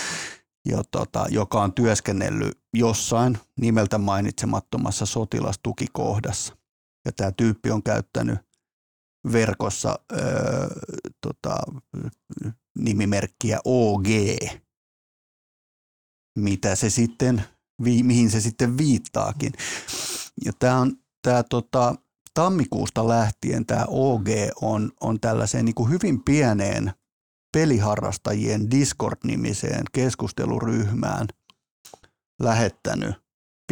Jo, tota, joka on työskennellyt jossain nimeltä mainitsemattomassa sotilastukikohdassa. Ja tämä tyyppi on käyttänyt – verkossa öö, tota, nimimerkkiä OG, mitä se sitten, vi, mihin se sitten viittaakin. Ja tämä on tämä tota, tammikuusta lähtien tämä OG on, on tällaiseen niin hyvin pieneen peliharrastajien Discord-nimiseen keskusteluryhmään lähettänyt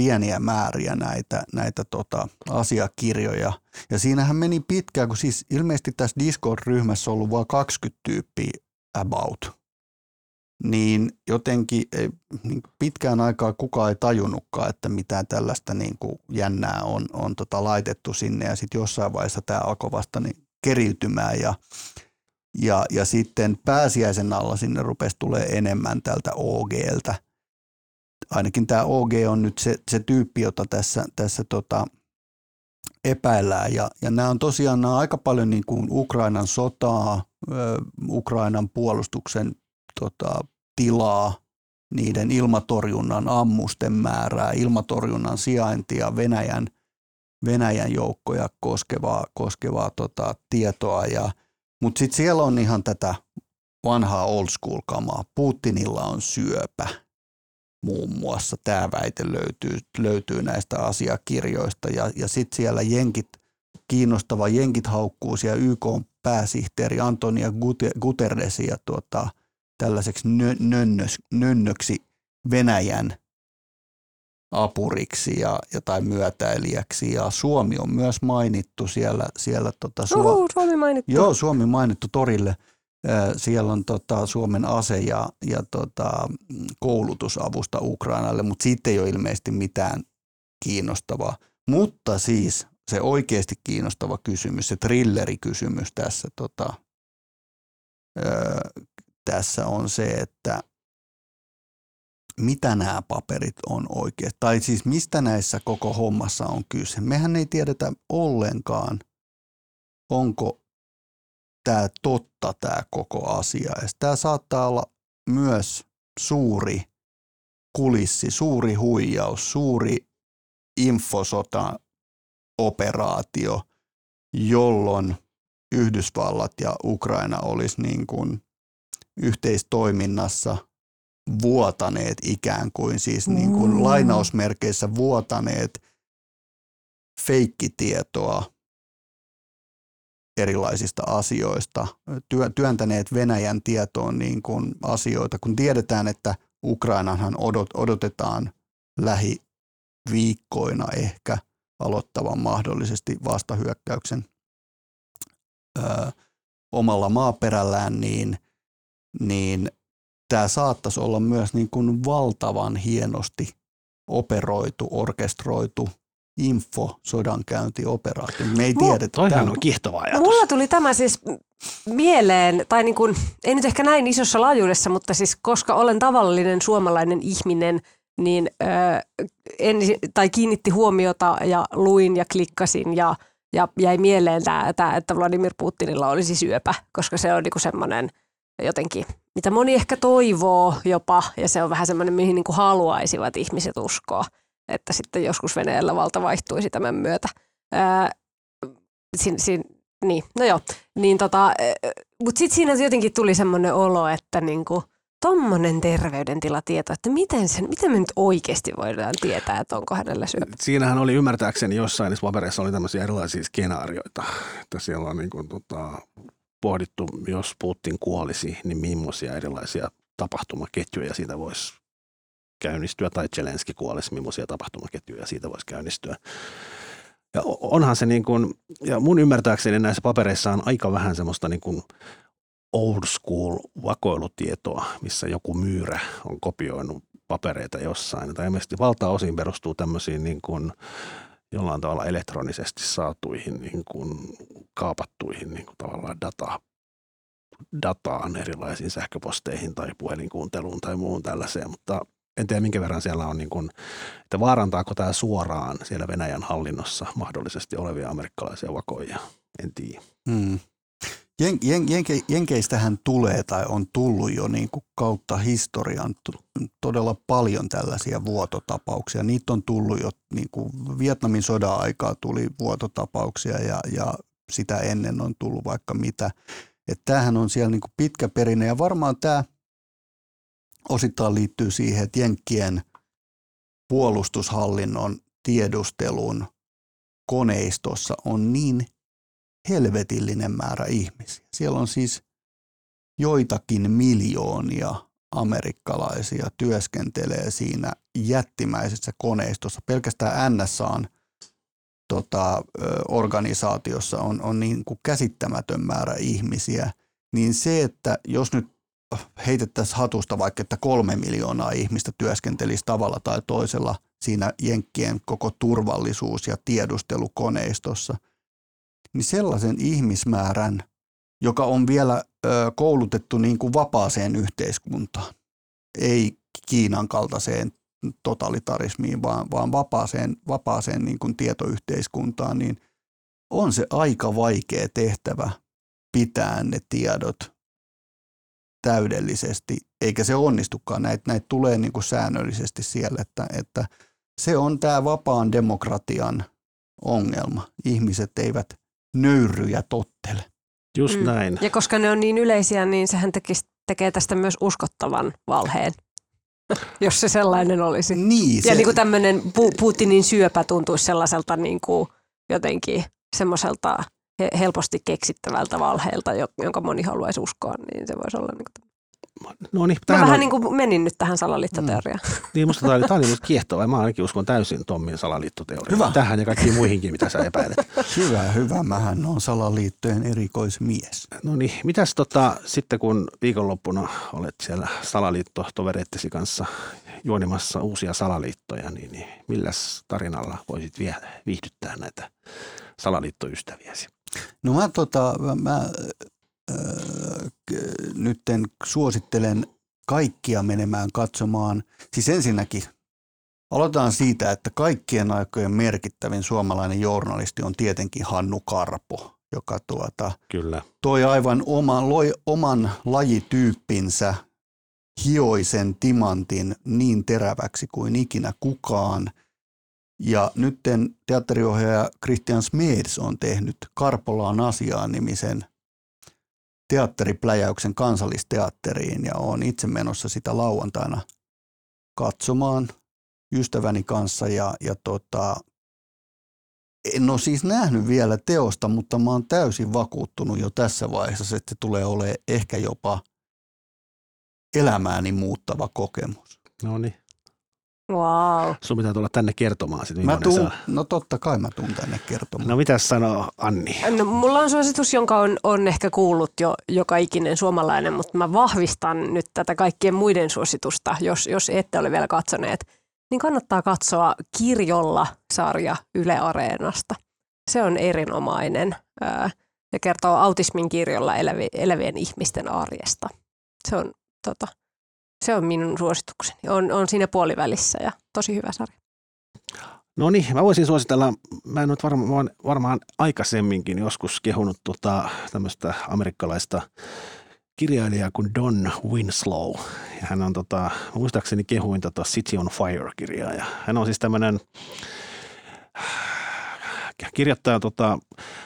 pieniä määriä näitä, näitä tota, asiakirjoja. Ja siinähän meni pitkään, kun siis ilmeisesti tässä Discord-ryhmässä on ollut vain 20 tyyppiä about. Niin jotenkin niin pitkään aikaa kukaan ei tajunnutkaan, että mitään tällaista niin kuin jännää on, on tota laitettu sinne. Ja sitten jossain vaiheessa tämä alkoi vasta niin keriytymään ja ja, ja sitten pääsiäisen alla sinne rupesi tulee enemmän tältä OGltä – ainakin tämä OG on nyt se, se tyyppi, jota tässä, tässä tota, epäillään. Ja, ja nämä on tosiaan nämä on aika paljon niin kuin Ukrainan sotaa, Ukrainan puolustuksen tota, tilaa, niiden ilmatorjunnan ammusten määrää, ilmatorjunnan sijaintia, Venäjän, Venäjän joukkoja koskevaa, koskevaa tota, tietoa. Ja, mutta sitten siellä on ihan tätä vanhaa old school kamaa. Putinilla on syöpä muun muassa. Tämä väite löytyy, löytyy näistä asiakirjoista ja, ja sitten siellä jenkit, kiinnostava jenkit haukkuu siellä YK pääsihteeri Antonia Guterresia tuota, tällaiseksi nönnös, nönnöksi Venäjän apuriksi ja, ja tai myötäilijäksi ja Suomi on myös mainittu siellä. siellä tota, Suo- Suomi mainittu. Joo, Suomi mainittu torille – siellä on tota, Suomen ase- ja, ja tota, koulutusavusta Ukrainalle, mutta siitä ei ole ilmeisesti mitään kiinnostavaa. Mutta siis se oikeasti kiinnostava kysymys, se thrillerikysymys tässä, tota, ö, tässä on se, että mitä nämä paperit on oikein, tai siis mistä näissä koko hommassa on kyse. Mehän ei tiedetä ollenkaan, onko tämä totta tämä koko asia. Ja tämä saattaa olla myös suuri kulissi, suuri huijaus, suuri infosota operaatio, jolloin Yhdysvallat ja Ukraina olisi niin kuin yhteistoiminnassa vuotaneet ikään kuin, siis niin kuin mm. lainausmerkeissä vuotaneet feikkitietoa erilaisista asioista, työntäneet Venäjän tietoon niin kuin asioita, kun tiedetään, että Ukrainanhan odot, odotetaan lähiviikkoina ehkä aloittavan mahdollisesti vastahyökkäyksen ö, omalla maaperällään, niin, niin tämä saattaisi olla myös niin kuin valtavan hienosti operoitu, orkestroitu info sodankäyntioperaatio. Me ei tiedä. Toihan on kiihtova ajatus. Mulla tuli tämä siis mieleen, tai niin kuin, ei nyt ehkä näin isossa laajuudessa, mutta siis koska olen tavallinen suomalainen ihminen, niin ö, en, tai kiinnitti huomiota ja luin ja klikkasin ja, ja jäi mieleen tämä, tämä, että Vladimir Putinilla olisi syöpä, koska se on niin semmoinen jotenkin, mitä moni ehkä toivoo jopa, ja se on vähän semmoinen, mihin niin kuin haluaisivat ihmiset uskoa että sitten joskus Venäjällä valta vaihtuisi tämän myötä. Ää, sin, sin, niin, no joo. Niin tota, mutta sitten siinä jotenkin tuli semmoinen olo, että niinku, tommonen terveydentilatieto, että miten, sen, miten me nyt oikeasti voidaan tietää, että onko hänellä syöpä? Siinähän oli ymmärtääkseni jossain niissä papereissa oli tämmöisiä erilaisia skenaarioita, että siellä on niin kuin, tota, pohdittu, jos Putin kuolisi, niin millaisia erilaisia tapahtumaketjuja siitä voisi käynnistyä, tai Zelenski kuolisi, millaisia tapahtumaketjuja siitä voisi käynnistyä. Ja onhan se niin kuin, ja mun ymmärtääkseni näissä papereissa on aika vähän semmoista niin kuin old school vakoilutietoa, missä joku myyrä on kopioinut papereita jossain. Tai ilmeisesti valtaosin perustuu tämmöisiin niin kuin jollain tavalla elektronisesti saatuihin niin kuin kaapattuihin niin kuin tavallaan data, dataan erilaisiin sähköposteihin tai puhelinkuunteluun tai muuhun tällaiseen, mutta en tiedä minkä verran siellä on, niin kuin, että vaarantaako tämä suoraan siellä Venäjän hallinnossa mahdollisesti olevia amerikkalaisia vakoja, en tiedä. Hmm. Jen, jen, jenke, jenkeistähän tulee tai on tullut jo niin kuin kautta historian todella paljon tällaisia vuototapauksia. Niitä on tullut jo niin kuin Vietnamin sodan aikaa tuli vuototapauksia ja, ja sitä ennen on tullut vaikka mitä. Että tämähän on siellä niin kuin pitkä perinne ja varmaan tämä osittain liittyy siihen, että Jenkkien puolustushallinnon tiedustelun koneistossa on niin helvetillinen määrä ihmisiä. Siellä on siis joitakin miljoonia amerikkalaisia työskentelee siinä jättimäisessä koneistossa. Pelkästään NSAn tota, organisaatiossa on, on niin kuin käsittämätön määrä ihmisiä. Niin se, että jos nyt heitettäisiin hatusta vaikka, että kolme miljoonaa ihmistä työskentelisi tavalla tai toisella siinä Jenkkien koko turvallisuus- ja tiedustelukoneistossa – niin sellaisen ihmismäärän, joka on vielä koulutettu niin kuin vapaaseen yhteiskuntaan, ei Kiinan kaltaiseen totalitarismiin, vaan, vaan vapaaseen, vapaaseen niin kuin tietoyhteiskuntaan, niin on se aika vaikea tehtävä pitää ne tiedot täydellisesti, eikä se onnistukaan. Näitä, näitä tulee niin kuin säännöllisesti siellä, että, että se on tämä vapaan demokratian ongelma. Ihmiset eivät nöyry ja tottele. Just mm. näin. Ja koska ne on niin yleisiä, niin sehän tekisi, tekee tästä myös uskottavan valheen, jos se sellainen olisi. Niin, se... Ja niin kuin tämmöinen Putinin syöpä tuntuisi sellaiselta niin kuin jotenkin semmoiselta helposti keksittävältä valheelta, jonka moni haluaisi uskoa, niin se voisi olla niin kuin No niin, mä vähän on... niin kuin menin nyt tähän salaliittoteoriaan. Mm. Niin, musta tämä oli, tämä oli musta kiehtova. Mä ainakin uskon täysin Tommin salaliittoteoriaan. Hyvä. Tähän ja kaikkiin muihinkin, mitä sä epäilet. hyvä, hyvä. Mähän on salaliittojen erikoismies. No niin, mitäs tota, sitten kun viikonloppuna olet siellä salaliittotovereittesi kanssa juonimassa uusia salaliittoja, niin, niin milläs tarinalla voisit viihdyttää näitä salaliittoystäviäsi? No mä, tota, mä nytten suosittelen kaikkia menemään katsomaan. Siis ensinnäkin aloitetaan siitä, että kaikkien aikojen merkittävin suomalainen journalisti on tietenkin Hannu Karpo, joka tuota, Kyllä. toi aivan oman, loi oman lajityyppinsä hioisen timantin niin teräväksi kuin ikinä kukaan. Ja nytten teatteriohjaaja Christian Smeds on tehnyt Karpolaan asiaan nimisen teatteripläjäyksen kansallisteatteriin ja olen itse menossa sitä lauantaina katsomaan ystäväni kanssa ja, ja tota, en ole siis nähnyt vielä teosta, mutta mä oon täysin vakuuttunut jo tässä vaiheessa, että se tulee olemaan ehkä jopa elämääni muuttava kokemus. No niin. Wow. Sun pitää tulla tänne kertomaan sitten. Mä tuun, no totta kai mä tuun tänne kertomaan. No mitä sanoo Anni? No, mulla on suositus, jonka on, on ehkä kuullut jo joka ikinen suomalainen, mutta mä vahvistan nyt tätä kaikkien muiden suositusta, jos, jos ette ole vielä katsoneet. Niin kannattaa katsoa Kirjolla sarja Yle Areenasta. Se on erinomainen ää, ja kertoo autismin kirjolla elävi, elävien ihmisten arjesta. Se on tota, se on minun suositukseni. On, on siinä puolivälissä ja tosi hyvä sarja. No niin, mä voisin suositella, mä en nyt varmaan, varmaan aikaisemminkin joskus kehunut tota, tämmöistä amerikkalaista kirjailijaa kuin Don Winslow. Ja hän on tota, muistaakseni kehuin tota City on Fire-kirjaa. Ja hän on siis tämmöinen kaikkea. Kirjoittaa, tota,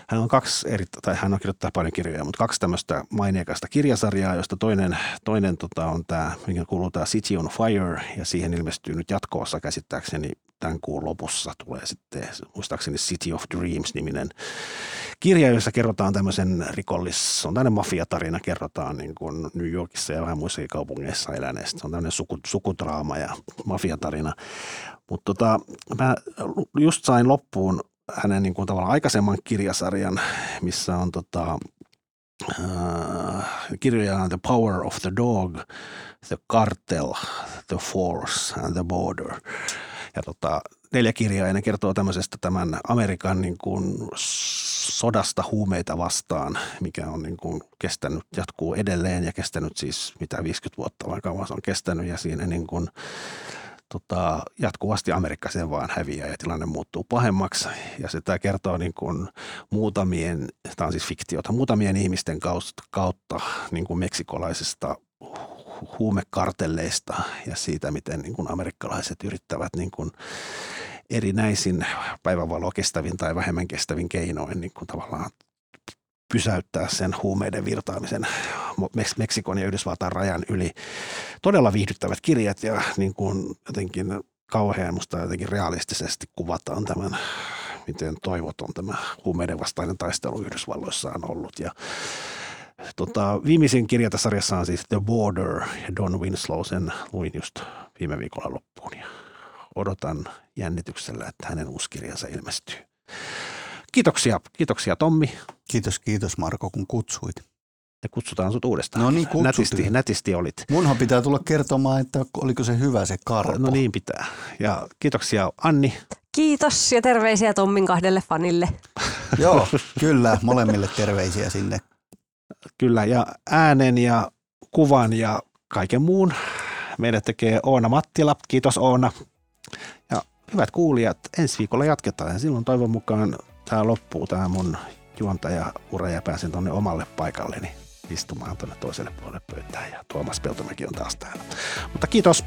hän on kaksi eri, tai hän on kirjoittaa paljon kirjoja, mutta kaksi tämmöistä maineikasta kirjasarjaa, josta toinen, toinen tota, on tämä, mikä kuuluu tämä City on Fire, ja siihen ilmestyy nyt jatkoossa käsittääkseni tämän kuun lopussa tulee sitten muistaakseni City of Dreams-niminen kirja, jossa kerrotaan tämmöisen rikollis, on tämmöinen mafiatarina, kerrotaan niin kuin New Yorkissa ja vähän muissakin kaupungeissa eläneestä. Se on tämmöinen suku, sukudraama ja mafiatarina. Mutta tota, mä just sain loppuun hänen niin kuin tavallaan aikaisemman kirjasarjan, missä on tota, äh, kirjoja The Power of the Dog, The Cartel, The Force and The Border. Ja tota, neljä kirjaa ja ne kertoo tämmöisestä tämän Amerikan niin kuin sodasta huumeita vastaan, mikä on niin kuin kestänyt, jatkuu edelleen ja kestänyt siis mitä 50 vuotta vai kauan se on kestänyt ja siinä niin kuin, tota, jatkuvasti Amerikka sen vaan häviää ja tilanne muuttuu pahemmaksi. Ja se tämä kertoo niin kuin muutamien, tämä on siis fiktiota, muutamien ihmisten kautta, niin kuin meksikolaisesta huumekartelleista ja siitä, miten niin kuin amerikkalaiset yrittävät niin kuin erinäisin päivänvaloa kestävin tai vähemmän kestävin keinoin niin kuin tavallaan pysäyttää sen huumeiden virtaamisen Meksikon ja Yhdysvaltain rajan yli. Todella viihdyttävät kirjat ja niin kuin jotenkin kauhean musta jotenkin realistisesti kuvataan tämän, miten toivoton tämä huumeiden vastainen taistelu Yhdysvalloissa on ollut. Ja Tota, viimeisin kirja tässä sarjassa on siis The Border ja Don Winslow. Sen luin just viime viikolla loppuun ja odotan jännityksellä, että hänen uusi kirjansa ilmestyy. Kiitoksia, kiitoksia Tommi. Kiitos, kiitos Marko, kun kutsuit. Ja kutsutaan sut uudestaan. No niin, nätisti, nätisti olit. Munhan pitää tulla kertomaan, että oliko se hyvä se karpo. No niin pitää. Ja kiitoksia Anni. Kiitos ja terveisiä Tommin kahdelle fanille. Joo, kyllä, molemmille terveisiä sinne Kyllä, ja äänen ja kuvan ja kaiken muun meidät tekee Oona Mattila. Kiitos Oona. Ja hyvät kuulijat, ensi viikolla jatketaan ja silloin toivon mukaan tämä loppuu, tämä mun juontajaura ja pääsen tuonne omalle paikalleni istumaan tuonne toiselle puolelle pöytään ja Tuomas Peltomäki on taas täällä. Mutta kiitos.